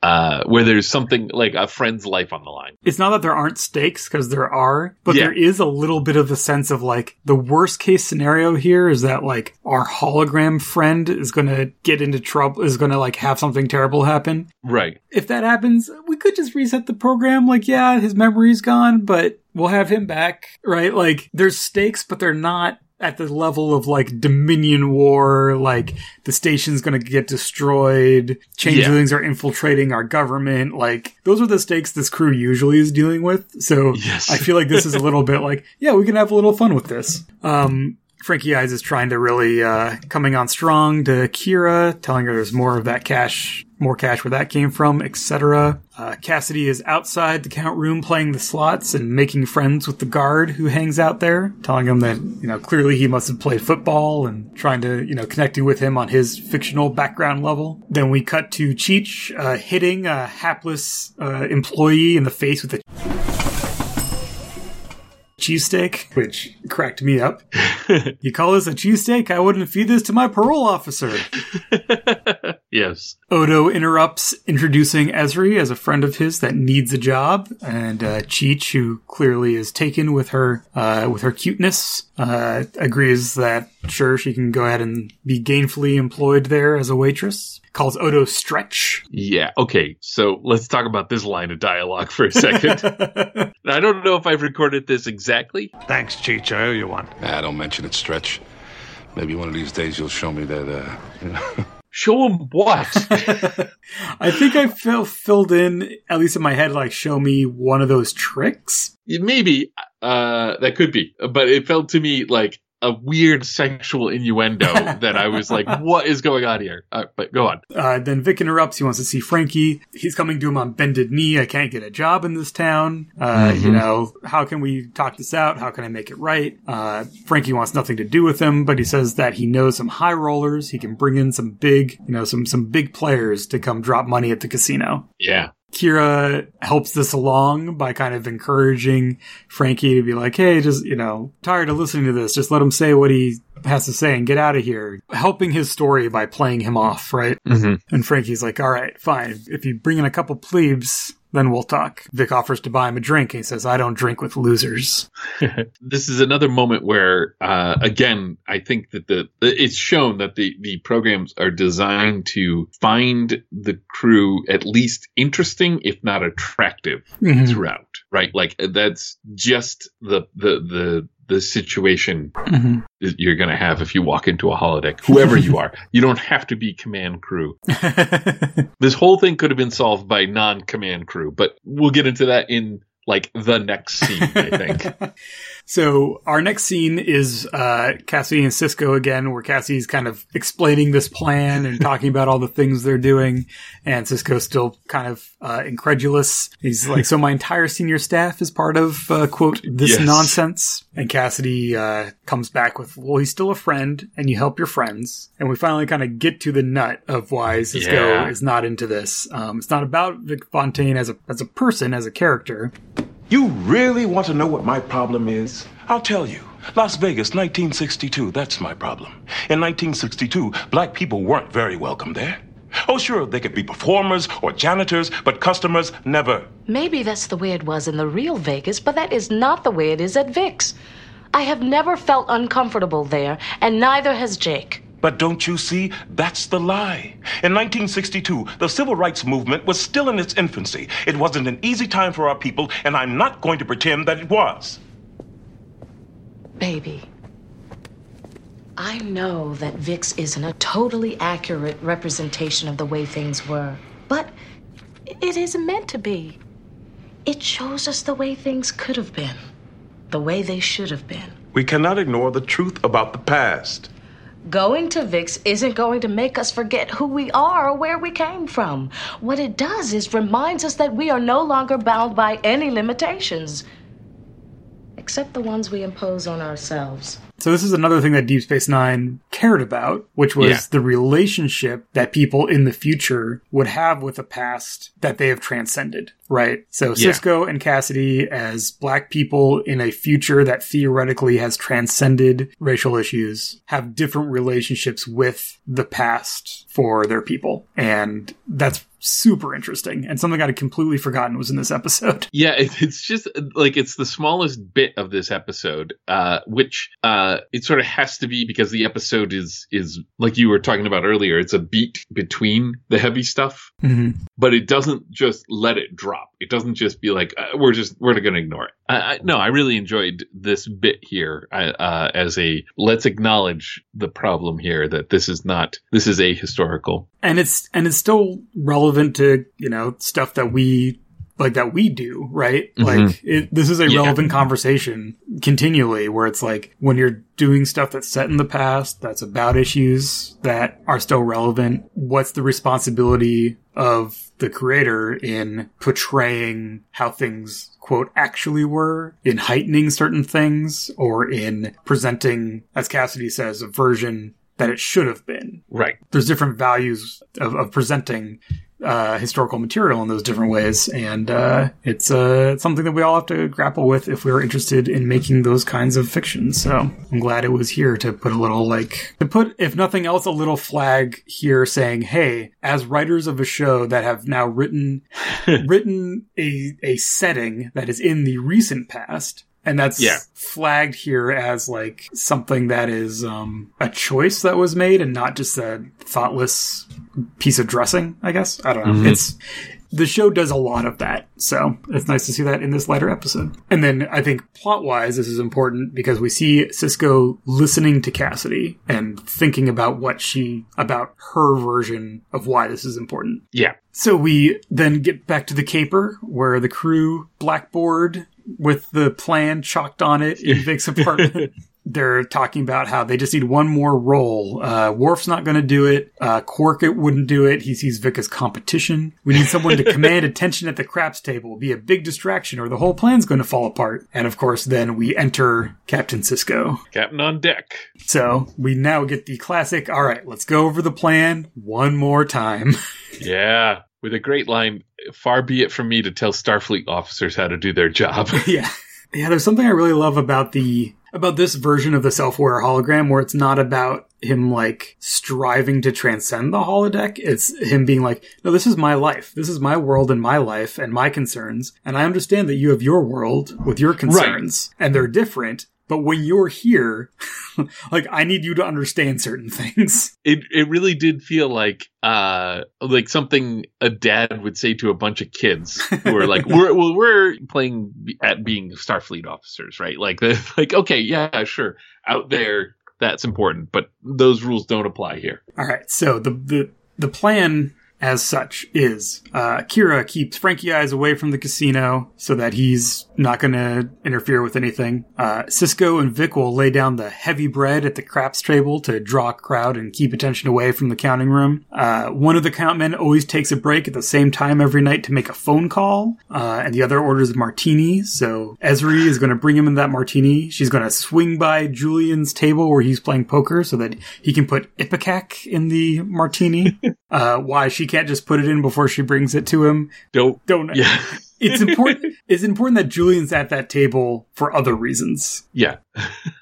Uh, where there's something like a friend's life on the line. it's not that there aren't stakes because there are, but Yeah. there is a little bit of the sense of like the worst case scenario here is that like our hologram friend is going to get into trouble, is going to like have something terrible happen. Right. if that happens, we could just reset the program. Like, yeah, his memory's gone, but we'll have him back, right? Like, there's stakes, but they're not at the level of like Dominion War, like the station's gonna get destroyed, changelings are infiltrating our government. Like, those are the stakes this crew usually is dealing with. So Yes. I feel like this is a little bit like, yeah, we can have a little fun with this. Um, Frankie Eyes is trying to really uh, coming on strong to Kira, telling her there's more of that cash, more cash where that came from, etc. Uh, Kasidy is outside the count room playing the slots and making friends with the guard who hangs out there, telling him that you know clearly he must have played football and trying to you know connecting with him on his fictional background level. Then we cut to Cheech uh, hitting a hapless uh, employee in the face with a cheesesteak, which cracked me up. you call this a cheesesteak? I wouldn't feed this to my parole officer. yes. Odo interrupts, introducing Ezri as a friend of his that needs a job, and uh, Cheech, who clearly is taken with her uh, with her cuteness, uh, agrees that sure she can go ahead and be gainfully employed there as a waitress. Calls Odo Stretch. Yeah. Okay. So let's talk about this line of dialogue for a second. I don't know if I've recorded this exactly. Thanks, Cheech. I owe you one. Ah, don't mention it, Stretch. Maybe one of these days you'll show me that, uh, you know. Show him what? I think I fill, filled in, at least in my head, like show me one of those tricks. Maybe uh, that could be, but it felt to me like a weird sexual innuendo that I was like, "What is going on here?" Uh, but go on. Uh, then Vic interrupts. He wants to see Frankie. He's coming to him on bended knee. I can't get a job in this town. Uh, You know, how can we talk this out? How can I make it right? Uh, Frankie wants nothing to do with him, but he says that he knows some high rollers. He can bring in some big, you know, some some big players to come drop money at the casino. Yeah. Kira helps this along by kind of encouraging Frankie to be like, hey, just, you know, tired of listening to this. Just let him say what he has to say and get out of here. Helping his story by playing him off, right? Mm-hmm. And Frankie's like, all right, fine. If you bring in a couple plebes, then we'll talk. Vic offers to buy him a drink. He says, I don't drink with losers. this is another moment where, uh, again, I think that the it's shown that the the programs are designed to find the crew at least interesting, if not attractive, Mhm. throughout. Right, like that's just the the the the situation Mhm. that you're going to have if you walk into a holodeck, whoever you are. You don't have to be command crew. This whole thing could have been solved by non-command crew, but we'll get into that in like the next scene, I think. So our next scene is uh, Cassie and Sisko again, where Cassie's kind of explaining this plan and talking about all the things they're doing, and Sisko's still kind of uh, incredulous. He's like, "So my entire senior staff is part of uh, quote this Yes. nonsense." And Kasidy uh, comes back with, "Well, he's still a friend, and you help your friends." And we finally kind of get to the nut of why Sisko Yeah. is not into this. Um, it's not about Vic Fontaine as a as a person, as a character. You really want to know what my problem is? I'll tell you. Las Vegas, 1962, that's my problem. In 1962, black people weren't very welcome there. Oh, sure, they could be performers or janitors, but customers never. Maybe that's the way it was in the real Vegas, but that is not the way it is at Vic's. I have never felt uncomfortable there, and neither has Jake. But don't you see? That's the lie. In 1962, the civil rights movement was still in its infancy. It wasn't an easy time for our people, and I'm not going to pretend that it was. Baby, I know that Vic's isn't a totally accurate representation of the way things were, but it isn't meant to be. It shows us the way things could have been, the way they should have been. We cannot ignore the truth about the past. Going to Vic's isn't going to make us forget who we are or where we came from. What it does is reminds us that we are no longer bound by any limitations, except the ones we impose on ourselves. So this is another thing that Deep Space Nine cared about, which was Yeah. the relationship that people in the future would have with a past that they have transcended, right? So Yeah. Sisko and Kasidy as black people in a future that theoretically has transcended racial issues have different relationships with the past for their people. And that's super interesting and something I'd completely forgotten was in this episode. Yeah, it's just like it's the smallest bit of this episode, uh, which uh, it sort of has to be because the episode is is like you were talking about earlier. It's a beat between the heavy stuff, Mhm. but it doesn't just let it drop. It doesn't just be like uh, we're just we're going to ignore it. I, I, no, I really enjoyed this bit here I- uh, as a let's acknowledge the problem here that this is not this is ahistorical. and it's and it's still relevant to you know stuff that we like that we do right Mhm. like it, this is a Yeah. relevant conversation continually where it's like when you're doing stuff that's set in the past that's about issues that are still relevant what's the responsibility of the creator in portraying how things quote actually were in heightening certain things or in presenting as cassidy says a version that it should have been Right. there's different values of, of presenting uh, historical material in those different ways, and uh, it's uh, something that we all have to grapple with if we're interested in making those kinds of fiction. So I'm glad it was here to put a little like to put, if nothing else, a little flag here saying, "Hey, as writers of a show that have now written written a a setting that is in the recent past." And that's Yeah. flagged here as like something that is um, a choice that was made and not just a thoughtless piece of dressing, I guess. I don't know. Mhm. It's the show does a lot of that. So it's nice to see that in this later episode. And then I think plot wise, this is important because we see Sisko listening to Kasidy and thinking about what she, about her version of why this is important. Yeah. So we then get back to the caper where the crew blackboard with the plan chalked on it in Vic's apartment. They're talking about how they just need one more role. Uh, Worf's not going to do it. Uh, Quark it wouldn't do it. He sees Vic as competition. We need someone to command attention at the craps table, be a big distraction, or the whole plan's going to fall apart. And of course, then we enter Captain Sisko. Captain on deck. So we now get the classic. All right, let's go over the plan one more time. Yeah. With a great line, far be it from me to tell Starfleet officers how to do their job. yeah. Yeah, there's something I really love about the about this version of the self-aware hologram where it's not about him like striving to transcend the holodeck. It's him being like, no, this is my life. This is my world and my life and my concerns. And I understand that you have your world with your concerns and they're different. But when you're here, like I need you to understand certain things. It it really did feel like uh like something a dad would say to a bunch of kids who are like we're well we're playing at being Starfleet officers, right? Like the like okay, yeah, sure. Out there that's important, but those rules don't apply here. All right. So the the the plan as such is uh, Kira keeps Frankie Eyes away from the casino so that he's not going to interfere with anything. Uh, Sisko and Vic will lay down the heavy bread at the craps table to draw a crowd and keep attention away from the counting room. Uh, one of the count men always takes a break at the same time every night to make a phone call, uh, and the other orders a martini. So Ezri is going to bring him in that martini. She's going to swing by Julian's table where he's playing poker so that he can put Ipecac in the martini. uh, why she can't just put it in before she brings it to him. Don't don't. Yeah. it's important. It's important that Julian's at that table for other reasons. Yeah.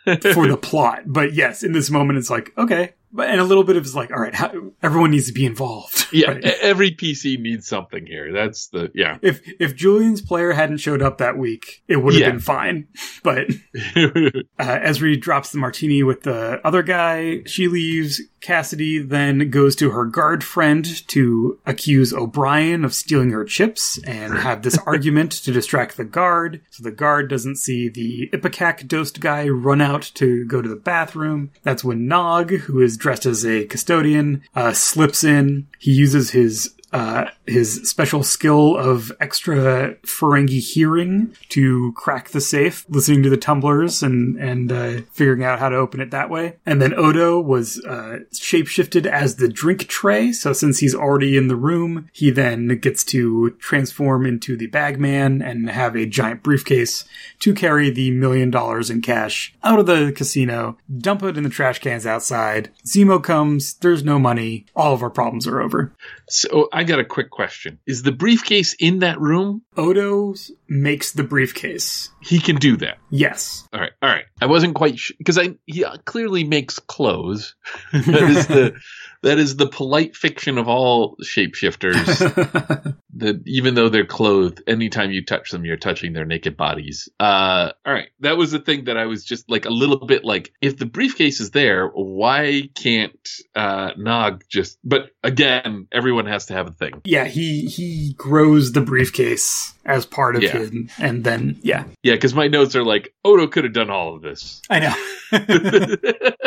for the plot, but yes, in this moment, it's like okay, but and a little bit of it's like all right, how, everyone needs to be involved. Yeah, right? every PC needs something here. That's the yeah. If if Julian's player hadn't showed up that week, it would have Yeah. been fine. But uh, Ezri drops the martini with the other guy. She leaves. Kasidy then goes to her guard friend to accuse O'Brien of stealing her chips and have this argument to distract the guard. So the guard doesn't see the Ipecac dosed guy run out to go to the bathroom. That's when Nog, who is dressed as a custodian, uh, slips in. He uses his uh, his special skill of extra Ferengi hearing to crack the safe, listening to the tumblers and and uh, figuring out how to open it that way. And then Odo was uh, shapeshifted as the drink tray. So since he's already in the room, he then gets to transform into the bagman and have a giant briefcase to carry the million dollars in cash out of the casino, dump it in the trash cans outside. Zemo comes. There's no money. All of our problems are over. So I got a quick question: Is the briefcase in that room? Odo makes the briefcase. He can do that. Yes. All right, all right. I wasn't quite sure because I he clearly makes clothes. that is the that is the polite fiction of all shapeshifters. that even though they're clothed, anytime you touch them, you're touching their naked bodies. Uh, all right, that was the thing that I was just like a little bit like, if the briefcase is there, why can't uh, Nog just? But again, everyone has to have a thing. Yeah, he he grows the briefcase as part of Yeah. him, and then yeah, Yeah, because my notes are like Odo could have done all of this. I know.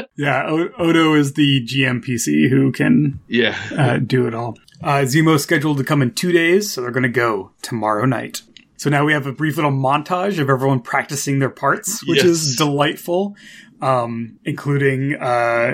yeah, o- Odo is the GMPC who can Yeah. uh, do it all. Uh, Zemo's scheduled to come in two days, so they're going to go tomorrow night. So now we have a brief little montage of everyone practicing their parts, which is delightful, um, including uh,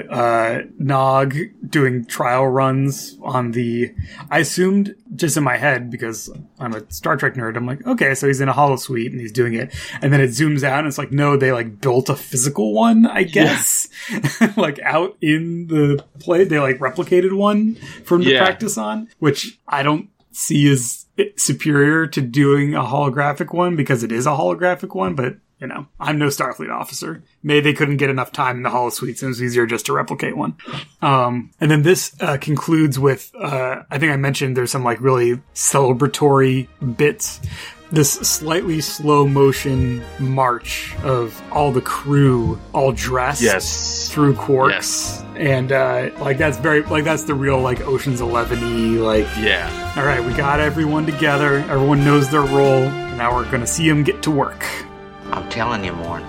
uh, Nog doing trial runs on the. I assumed just in my head because I'm a Star Trek nerd. I'm like, okay, so he's in a holosuite and he's doing it, and then it zooms out and it's like, no, they like built a physical one, I guess, like out in the play. They like replicated one from the Yeah. practice on, which I don't see as superior to doing a holographic one because it is a holographic one, but you know, I'm no Starfleet officer. Maybe they couldn't get enough time in the holosuites and it was easier just to replicate one. Um, and then this uh, concludes with, uh, I think I mentioned there's some like really celebratory bits. This slightly slow motion march of all the crew all dressed Yes. through Quark's. And uh, like that's very like that's the real like Ocean's Eleven y like Yeah. all right, we got everyone together. Everyone knows their role. Now we're going to see them get to work. I'm telling you, Morn.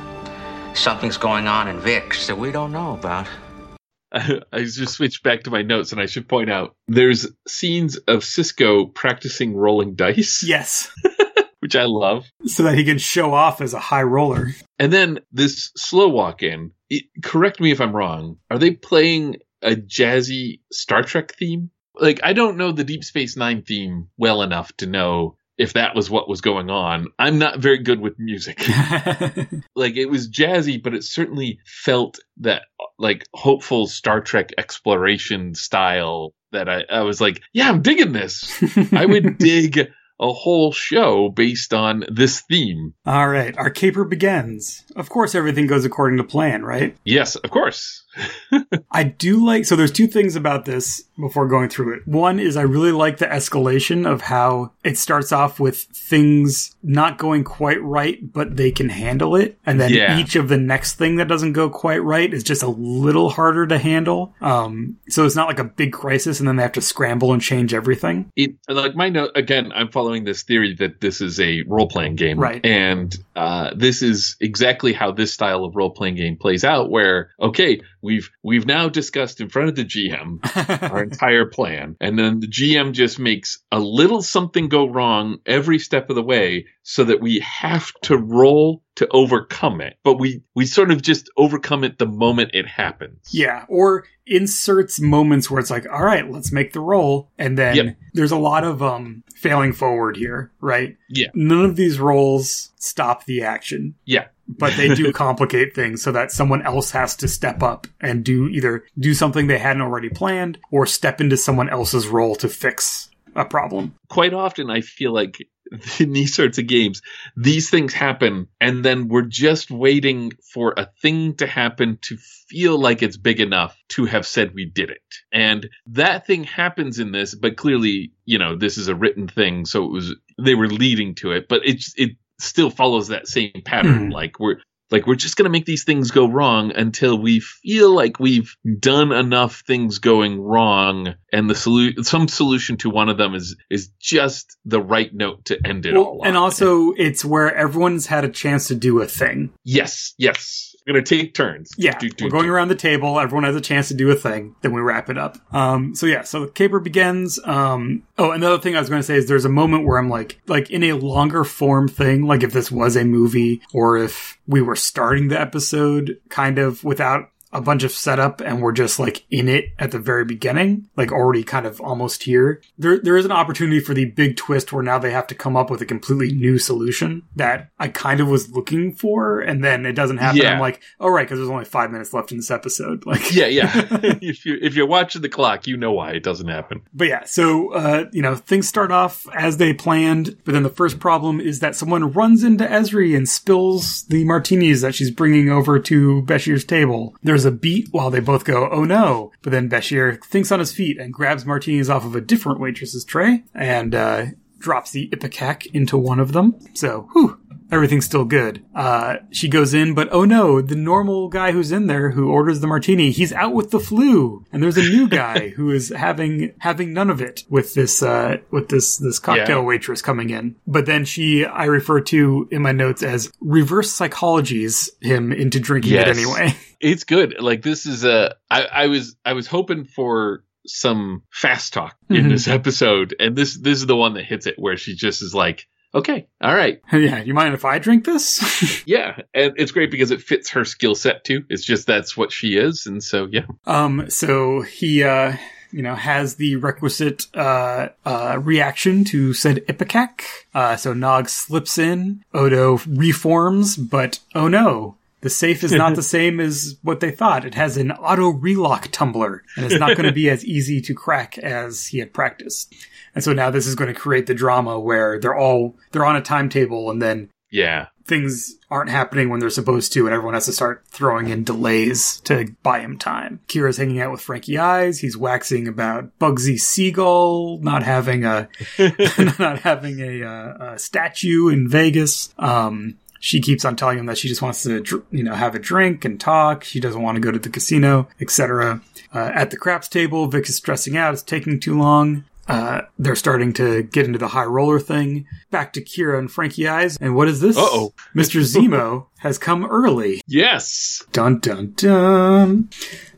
Something's going on in Vic's that we don't know about. I just switched back to my notes, and I should point out there's scenes of Sisko practicing rolling dice, Yes. which I love. So that he can show off as a high roller. And then this slow walk in. It, correct me if I'm wrong. Are they playing a jazzy Star Trek theme? Like I don't know the Deep Space Nine theme well enough to know if that was what was going on. I'm not very good with music. like it was jazzy, but it certainly felt that like hopeful Star Trek exploration style that I, I was like, yeah, I'm digging this. I would dig a whole show based on this theme. All right, our caper begins. Of course, everything goes according to plan, right? Yes, of course. I do like so there's two things about this before going through it. One is I really like the escalation of how it starts off with things not going quite right, but they can handle it. And then Yeah. each of the next thing that doesn't go quite right is just a little harder to handle. Um so it's not like a big crisis and then they have to scramble and change everything. it like my note again i'm following this theory that this is a role-playing game Right. and uh, this is exactly how this style of role-playing game plays out where okay we've we've now discussed in front of the gm our entire plan and then the gm just makes a little something go wrong every step of the way so that we have to roll to overcome it but we we sort of just overcome it the moment it happens Yeah, or inserts moments where it's like, all right, let's make the roll, and then Yep. there's a lot of um failing forward here, right? Yeah. None of these rolls stop the action, yeah but they do complicate things so that someone else has to step up and do either do something they hadn't already planned or step into someone else's role to fix a problem. quite often I feel like in these sorts of games, these things happen, and then we're just waiting for a thing to happen to feel like it's big enough to have said we did it. And that thing happens in this, but clearly, you know, this is a written thing, so it was they were leading to it, but it's it still follows that same pattern. Hmm. Like we're like we're just going to make these things go wrong until we feel like we've done enough things going wrong and the solution some solution to one of them is is just the right note to end it Well, all and on. also it's where everyone's had a chance to do a thing. yes yes we're going to take turns Yeah, Do, do, we're going do. around the table. Everyone has a chance to do a thing. Then we wrap it up. Um, so yeah, so the caper begins. Um, oh, another thing I was going to say is there's a moment where I'm like, like in a longer form thing, like if this was a movie or if we were starting the episode kind of without a bunch of setup and we're just like in it at the very beginning, like already kind of almost here. There, there is an opportunity for the big twist where now they have to come up with a completely new solution that I kind of was looking for, and then it doesn't happen. Yeah. I'm like, oh right, because there's only five minutes left in this episode. Like, yeah yeah if you if you're watching the clock you know why it doesn't happen But yeah, so uh, you know things start off as they planned, but then the first problem is that someone runs into Ezri and spills the martinis that she's bringing over to Bashir's table. There's a beat while they both go, "Oh no!" But then Bashir thinks on his feet and grabs martinis off of a different waitress's tray and uh, drops the ipecac into one of them. So, whew, everything's still good. Uh, she goes in, but oh no, the normal guy who's in there who orders the martini, he's out with the flu, and there's a new guy who is having having none of it with this uh, with this this cocktail Yeah. waitress coming in. But then she, I refer to in my notes as reverse psychologies him into drinking it anyway. it's good like this is a I, I was i was hoping for some fast talk in Mhm. this episode and this this is the one that hits it where she just is like okay all right yeah, you mind if I drink this? yeah and it's great because it fits her skill set too it's just that's what she is and so yeah Um, so he, uh, you know, has the requisite, uh, uh, reaction to said Ipecac. Uh, so Nog slips in, Odo reforms, but oh no. The safe is not the same as what they thought. It has an auto relock tumbler, and it's not going to be as easy to crack as he had practiced. And so now this is going to create the drama where they're all they're on a timetable, and then yeah things aren't happening when they're supposed to, and everyone has to start throwing in delays to buy him time. Kira's hanging out with Frankie Eyes. He's waxing about Bugsy Siegel not having a not having a, uh, a statue in Vegas. Um, she keeps on telling him that she just wants to, you know, have a drink and talk. She doesn't want to go to the casino, etc. Uh, at the craps table, Vic is stressing out. It's taking too long. Uh, they're starting to get into the high roller thing. Back to Kira and Frankie Eyes. And what is this? Uh-oh. Mr. Zemo has come early. yes Dun dun dun.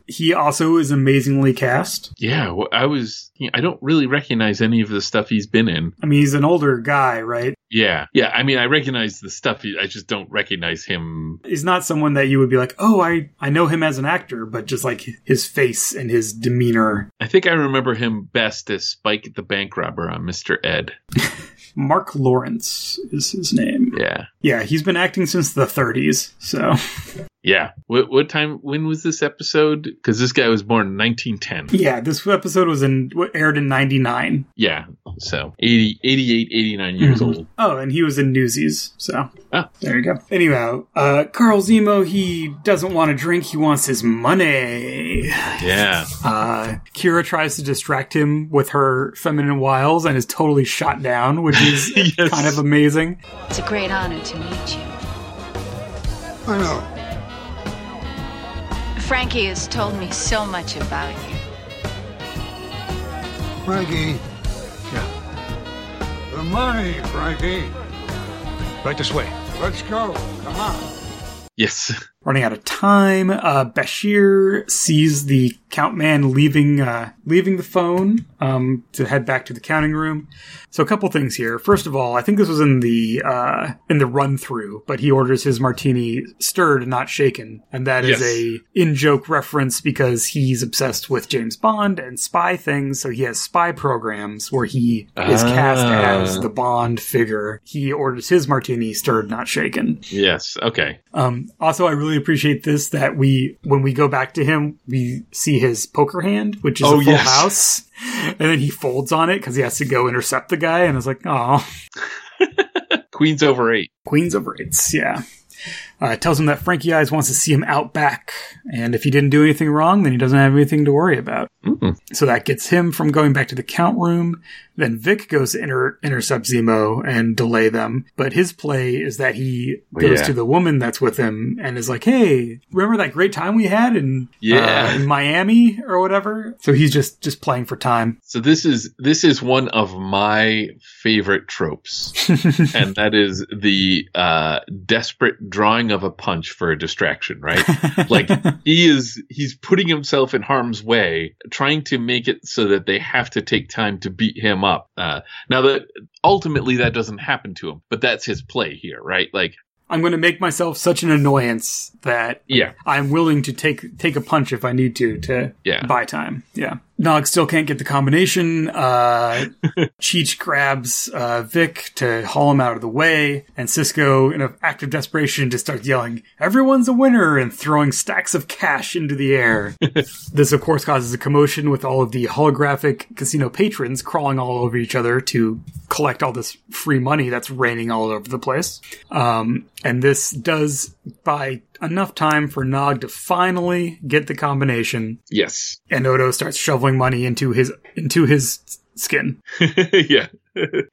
He also is amazingly cast. yeah well, i was i don't really recognize any of the stuff he's been in I mean, he's an older guy, right? yeah yeah i mean i recognize the stuff he, i just don't recognize him He's not someone that you would be like, oh, I, I know him as an actor, but just like his face and his demeanor. i think i remember him best as spike the bank robber on mr ed Marc Lawrence is his name. yeah Yeah, he's been acting since the 30s, so. Yeah. What what time? When was this episode? Because this guy was born in 1910. Yeah, this episode was in aired in '99. Yeah. So 80, 88, 89 years Mhm. old. Oh, and he was in Newsies. So Ah. there you go. Anyhow, uh, Carl Zemo he doesn't want to drink. He wants his money. Yeah. Uh, Kira tries to distract him with her feminine wiles and is totally shot down, which is Yes. kind of amazing. It's a great honor to meet you. I know. Frankie has told me so much about you. Frankie. Yeah. The money, Frankie. Right this way. Let's go. Come on. Yes. Running out of time, uh, Bashir sees the count man leaving uh, leaving the phone um, to head back to the counting room. So a couple things here. First of all, I think this was in the uh, in the run through, but he orders his martini stirred, not shaken, and that is Yes. a in joke reference because he's obsessed with James Bond and spy things. So he has spy programs where he is cast Ah. as the Bond figure. He orders his martini stirred, not shaken. Yes. Okay. Um, also, I really appreciate this that we, when we go back to him, we see his poker hand, which is Oh, a full yes. house, and then he folds on it because he has to go intercept the guy, and it's like, oh, Queen's over eight. Queens of Rates, yeah. Uh, tells him that Frankie Eyes wants to see him out back, and if he didn't do anything wrong, then he doesn't have anything to worry about. Mm-mm. So that gets him from going back to the count room. Then Vic goes to inter- intercept Zemo and delay them. But his play is that he goes Yeah. to the woman that's with him and is like, "Hey, remember that great time we had in Yeah. uh, in Miami or whatever?" So he's just just playing for time. So this is this is one of my favorite tropes, and that is the uh, desperate drawing of a punch for a distraction. Right? like he is he's putting himself in harm's way, trying to make it so that they have to take time to beat him up. Uh, now that ultimately that doesn't happen to him, but that's his play here, right? Like I'm going to make myself such an annoyance that yeah, I'm willing to take take a punch if I need to to Yeah. buy time. Yeah. Nog still can't get the combination. Uh, Cheech grabs uh, Vic to haul him out of the way, and Sisko, in an act of desperation, just starts yelling, "Everyone's a winner!" and throwing stacks of cash into the air. this, of course, causes a commotion with all of the holographic casino patrons crawling all over each other to collect all this free money that's raining all over the place. Um, and this does buy enough time for Nog to finally get the combination, yes, and Odo starts shoveling money into his into his skin. yeah,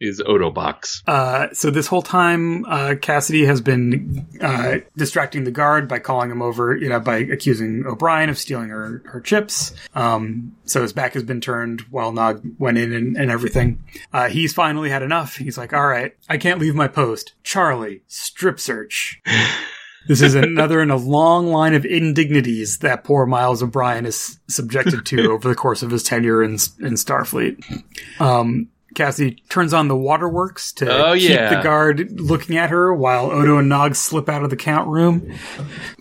his Odo box. Uh, so this whole time, uh, Kasidy has been uh, distracting the guard by calling him over, you know, by accusing O'Brien of stealing her her chips. Um, so his back has been turned while Nog went in and, and everything. Uh, he's finally had enough. He's like, "All right, I can't leave my post." Charlie, strip search. This is another in a long line of indignities that poor Miles O'Brien is subjected to over the course of his tenure in, in Starfleet. Um, Cassie turns on the waterworks to Oh, keep yeah. the guard looking at her while Odo and Nog slip out of the count room,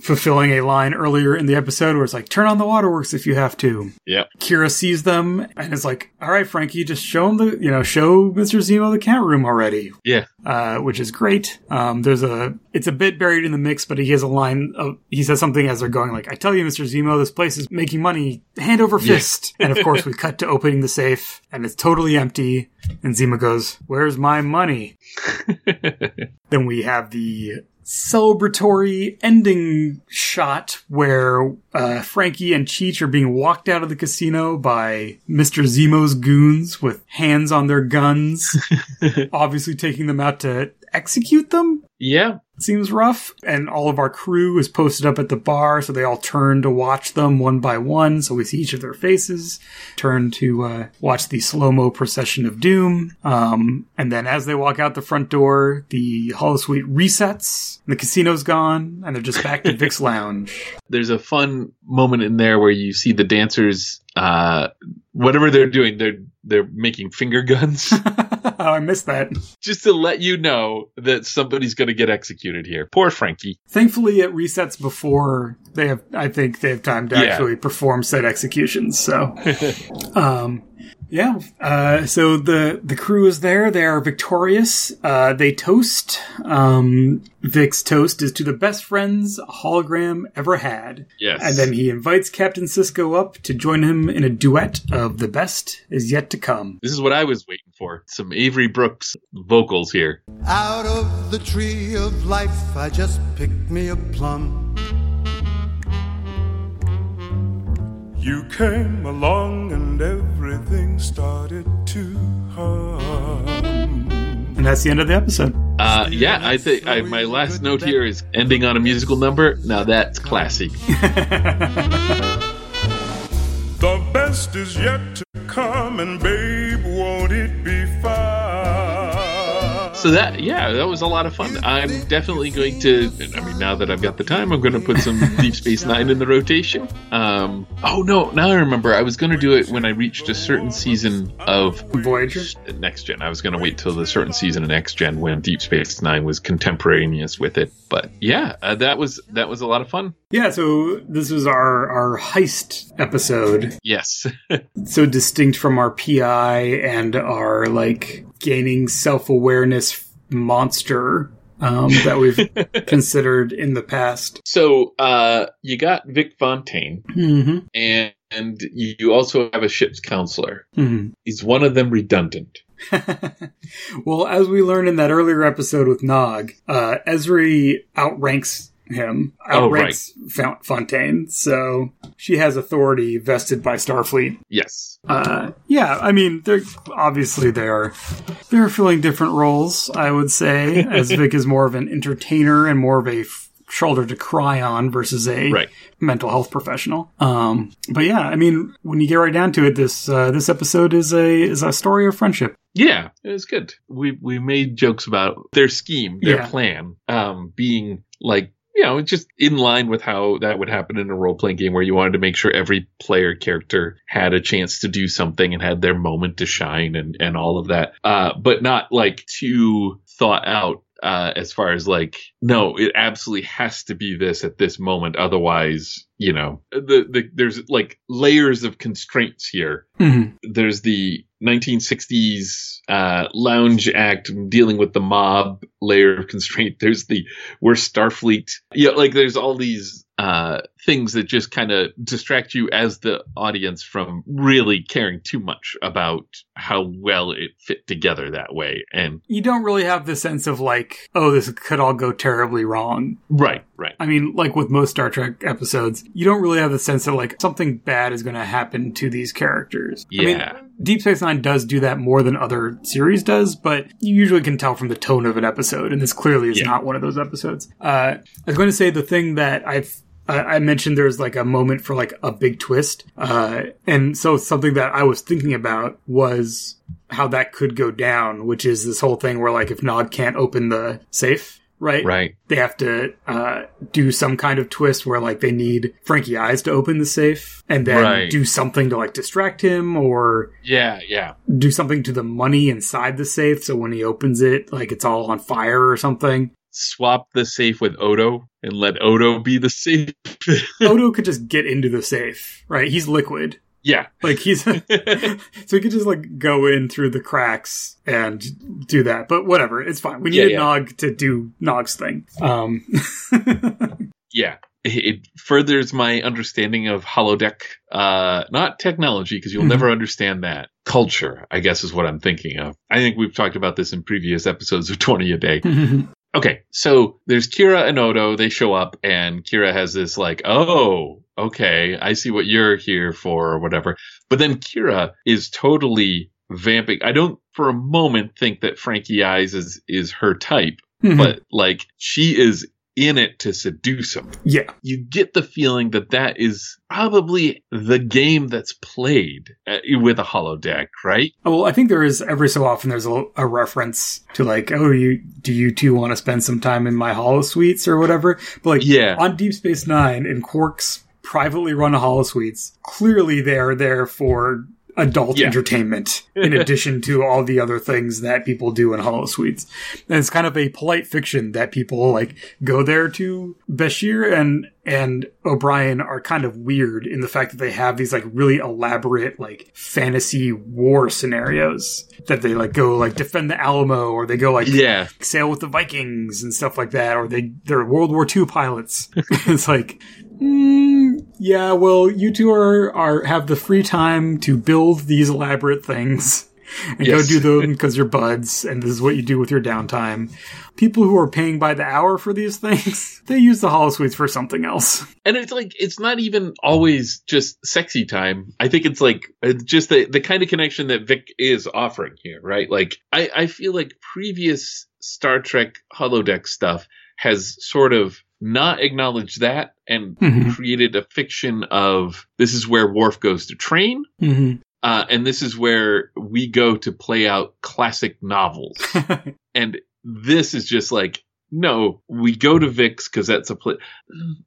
fulfilling a line earlier in the episode where it's like, turn on the waterworks if you have to. Yep. Kira sees them and is like, all right, Frankie, just show him the, you know, show Mr. Zemo the count room already Yeah. uh, which is great. Um, there's a, it's a bit buried in the mix, but he has a line of, he says something as they're going like, I tell you, Mr. Zemo, this place is making money hand over Yeah. fist. and of course we cut to opening the safe and it's totally empty. And Zemo goes, where's my money? then we have the celebratory ending shot where uh, Frankie and Cheech are being walked out of the casino by Mr. Zemo's goons with hands on their guns, obviously taking them out to execute them. Yeah. Seems rough. And all of our crew is posted up at the bar, so they all turn to watch them one by one. So we see each of their faces, turn to uh, watch the slow mo procession of doom. Um, and then as they walk out the front door, the holosuite resets, the casino's gone, and they're just back to Vic's lounge. There's a fun moment in there where you see the dancers, uh, whatever they're doing, they're they're making finger guns oh, I missed that. just to let you know that somebody's going to get executed here. Poor Frankie. Thankfully, it resets before they have. I think they have time to Yeah. actually perform said executions. So, um, Yeah. Uh, so the the crew is there. They are victorious. Uh, they toast. Um, Vic's toast is to the best friends a hologram ever had. Yes. And then he invites Captain Sisko up to join him in a duet of "The Best Is Yet to Come." This is what I was waiting for. Some Avery Brooks vocals here. Out of the tree of life, I just picked me a plum. You came along and everything started to hum. And that's the end of the episode. Uh, yeah, I think I, my last note here is ending on a musical number. Now that's classy. The best is yet to come, and babe, won't it be fine? So that yeah, that was a lot of fun. I'm definitely going to. I mean, now that I've got the time, I'm going to put some Deep Space Nine in the rotation. Um, oh no, now I remember. I was going to do it when I reached a certain season of Voyager. Next Gen. I was going to wait till the certain season of Next Gen when Deep Space Nine was contemporaneous with it. But yeah, uh, that was that was a lot of fun. Yeah. So this was our our heist episode. Yes. so distinct from our PI and our like gaining self awareness monster um, that we've considered in the past. So uh, you got Vic Fontaine, Mm-hmm. and, and you also have a ship's counselor. Mhm. Is one of them redundant? Well, as we learned in that earlier episode with Nog, uh, Ezri outranks him, Oh, outranks Fontaine, so she has authority vested by Starfleet. Yes. Uh, yeah, I mean, they're obviously they're they're filling different roles. I would say, as Vic is more of an entertainer and more of a f- shoulder to cry on versus a Right. mental health professional. Um, but yeah, I mean, when you get right down to it, this uh, this episode is a is a story of friendship. Yeah, it was good. We we made jokes about their scheme, their Yeah. plan, um, being like you know just in line with how that would happen in a role playing game where you wanted to make sure every player character had a chance to do something and had their moment to shine and and all of that, uh, but not like too thought out. Uh, as far as like, no, it absolutely has to be this at this moment. Otherwise, you know, the, the, there's like layers of constraints here Mhm. there's the 1960s uh, lounge act dealing with the mob layer of constraint. There's the we're Starfleet. Yeah, like there's all these uh, things that just kind of distract you as the audience from really caring too much about how well it fit together that way. And You don't really have the sense of like, oh, this could all go terribly wrong. right, right. I mean, like with most Star Trek episodes, you don't really have the sense that like something bad is going to happen to these characters. I mean, Yeah. Deep Space Nine does do that more than other series does, but you usually can tell from the tone of an episode, and this clearly is Yeah. not one of those episodes. Uh, I was going to say the thing that I've I I mentioned there's like a moment for like a big twist, uh, and so something that I was thinking about was how that could go down, which is this whole thing where like if Nog can't open the safe, right? Right. They have to uh, do some kind of twist where like they need Frankie Eyes to open the safe, and then Right. do something to like distract him, or Yeah, yeah. do something to the money inside the safe, so when he opens it, like it's all on fire or something. Swap the safe with Odo and let Odo be the safe. Odo could just get into the safe, right? He's liquid. Yeah. Like he's so he could just like go in through the cracks and do that. But whatever, it's fine. We Yeah, needed yeah. Nog to do Nog's thing. Um yeah it furthers my understanding of holodeck uh not technology because you'll Mhm. never understand that culture i guess is what i'm thinking of i think we've talked about this in previous episodes of 20 a day okay so there's kira and odo they show up and kira has this like oh okay i see what you're here for or whatever but then kira is totally vamping i don't for a moment think that frankie eyes is is her type Mhm. but like she is in it to seduce him yeah. you get the feeling that that is probably the game that's played uh, with a holodeck, right? Well, I think there is every so often there's a, a reference to like, oh, you do you two want to spend some time in my holosuites or whatever? But like, Yeah. on Deep Space Nine in Quark's privately run holosuites, clearly they are there for adult Yeah. entertainment in addition to all the other things that people do in Holosuites. And it's kind of a polite fiction that people like go there to Bashir and and O'Brien are kind of weird in the fact that they have these like really elaborate like fantasy war scenarios that they like go like defend the Alamo or they go like Yeah. sail with the Vikings and stuff like that or they they're World War II pilots. it's like Mm, yeah, well, you two are, are have the free time to build these elaborate things and Yes. go do them because you're buds, and this is what you do with your downtime. People who are paying by the hour for these things, they use the Holosuites for something else. And it's like it's not even always just sexy time. I think it's like it's just the the kind of connection that Vic is offering here, right? Like I I feel like previous Star Trek holodeck stuff has sort of not acknowledged that and Mhm. created a fiction of this is where Worf goes to train. Mm-hmm. Uh, and this is where we go to play out classic novels. and this is just like, no, we go to Vic's because that's a place.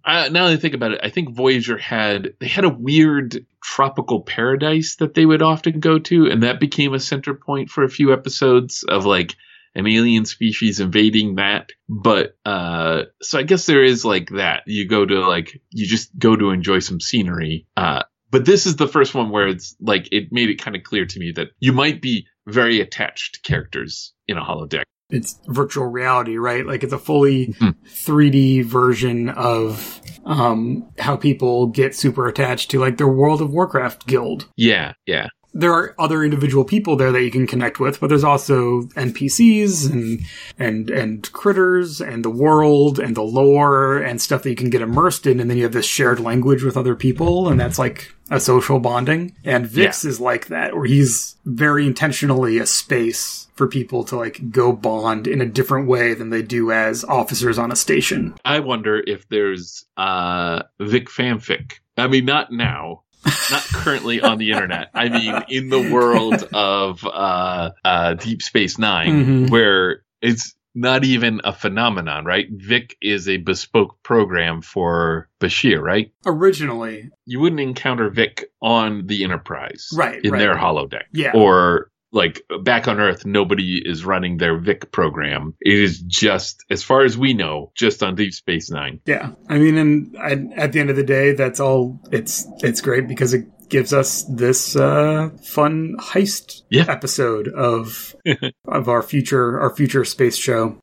Uh, now that I think about it, I think Voyager had they had a weird tropical paradise that they would often go to, and that became a center point for a few episodes of like an alien species invading that. But uh, so I guess there is like that. You go to like you just go to enjoy some scenery. Uh, but this is the first one where it's like it made it kind of clear to me that you might be very attached to characters in a holodeck. It's virtual reality, right? Like it's a fully Mhm. 3D version of um, how people get super attached to like their World of Warcraft guild. Yeah, yeah. There are other individual people there that you can connect with, but there's also NPCs and and and critters and the world and the lore and stuff that you can get immersed in, and then you have this shared language with other people, and that's like a social bonding. And Vic's is like that, where he's very intentionally a space for people to like go bond in a different way than they do as officers on a station. I wonder if there's uh Vic fanfic. I mean, not now. Not currently on the internet. I mean, in the world of uh, uh, Deep Space 9 Mhm. where it's not even a phenomenon, right? Vic is a bespoke program for Bashir, right? Originally, You wouldn't encounter Vic on the Enterprise, Right, In right. their holodeck, Yeah. or like back on Earth, nobody is running their Vic program. It is just, as far as we know, just on Deep Space Nine. Yeah, I mean, and I, at the end of the day, that's all. It's it's great because it gives us this uh, fun heist Yeah. episode of of our future our future space show,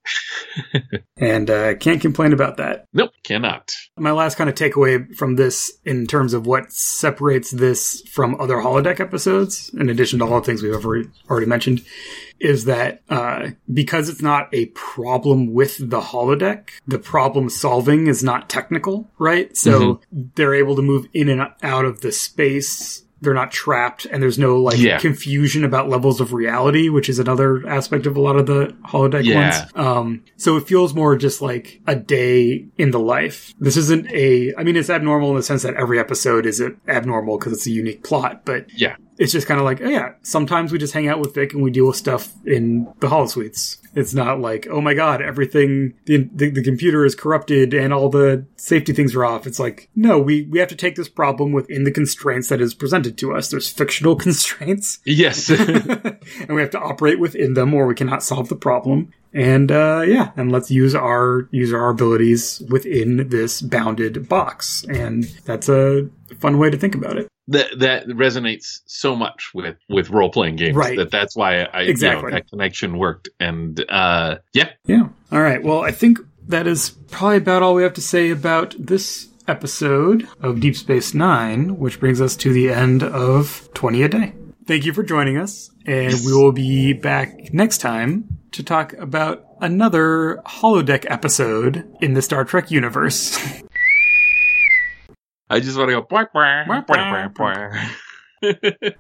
and uh, can't complain about that. Nope, cannot. My last kind of takeaway from this, in terms of what separates this from other holodeck episodes, in addition to all the things we've already already mentioned, is that uh, because it's not a problem with the holodeck, the problem solving is not technical, right? So they're able to move in and out of the space. They're not trapped, and there's no like Yeah. confusion about levels of reality, which is another aspect of a lot of the holodeck Yeah. ones. Um, so it feels more just like a day in the life. This isn't a, I mean, it's abnormal in the sense that every episode is abnormal because it's a unique plot, but Yeah. It's just kind of like, oh yeah, sometimes we just hang out with Vic and we deal with stuff in the Holosuites. It's not like, oh my god, everything, the, the, the computer is corrupted and all the safety things are off. It's like, no, we, we have to take this problem within the constraints that is presented to us. There's fictional constraints Yes. and we have to operate within them or we cannot solve the problem. And uh, yeah, and let's use our use our abilities within this bounded box, and that's a fun way to think about it. That that resonates so much with with role playing games Right. that that's why I you know, Exactly. that connection worked and uh yeah Yeah. All right. Well, I think that is probably about all we have to say about this episode of Deep Space Nine, which brings us to the end of 20 a day. Thank you for joining us, and we will be back next time to talk about another holodeck episode in the Star Trek universe. I just want to go. "Bwah, bwah, bwah, bwah, bwah."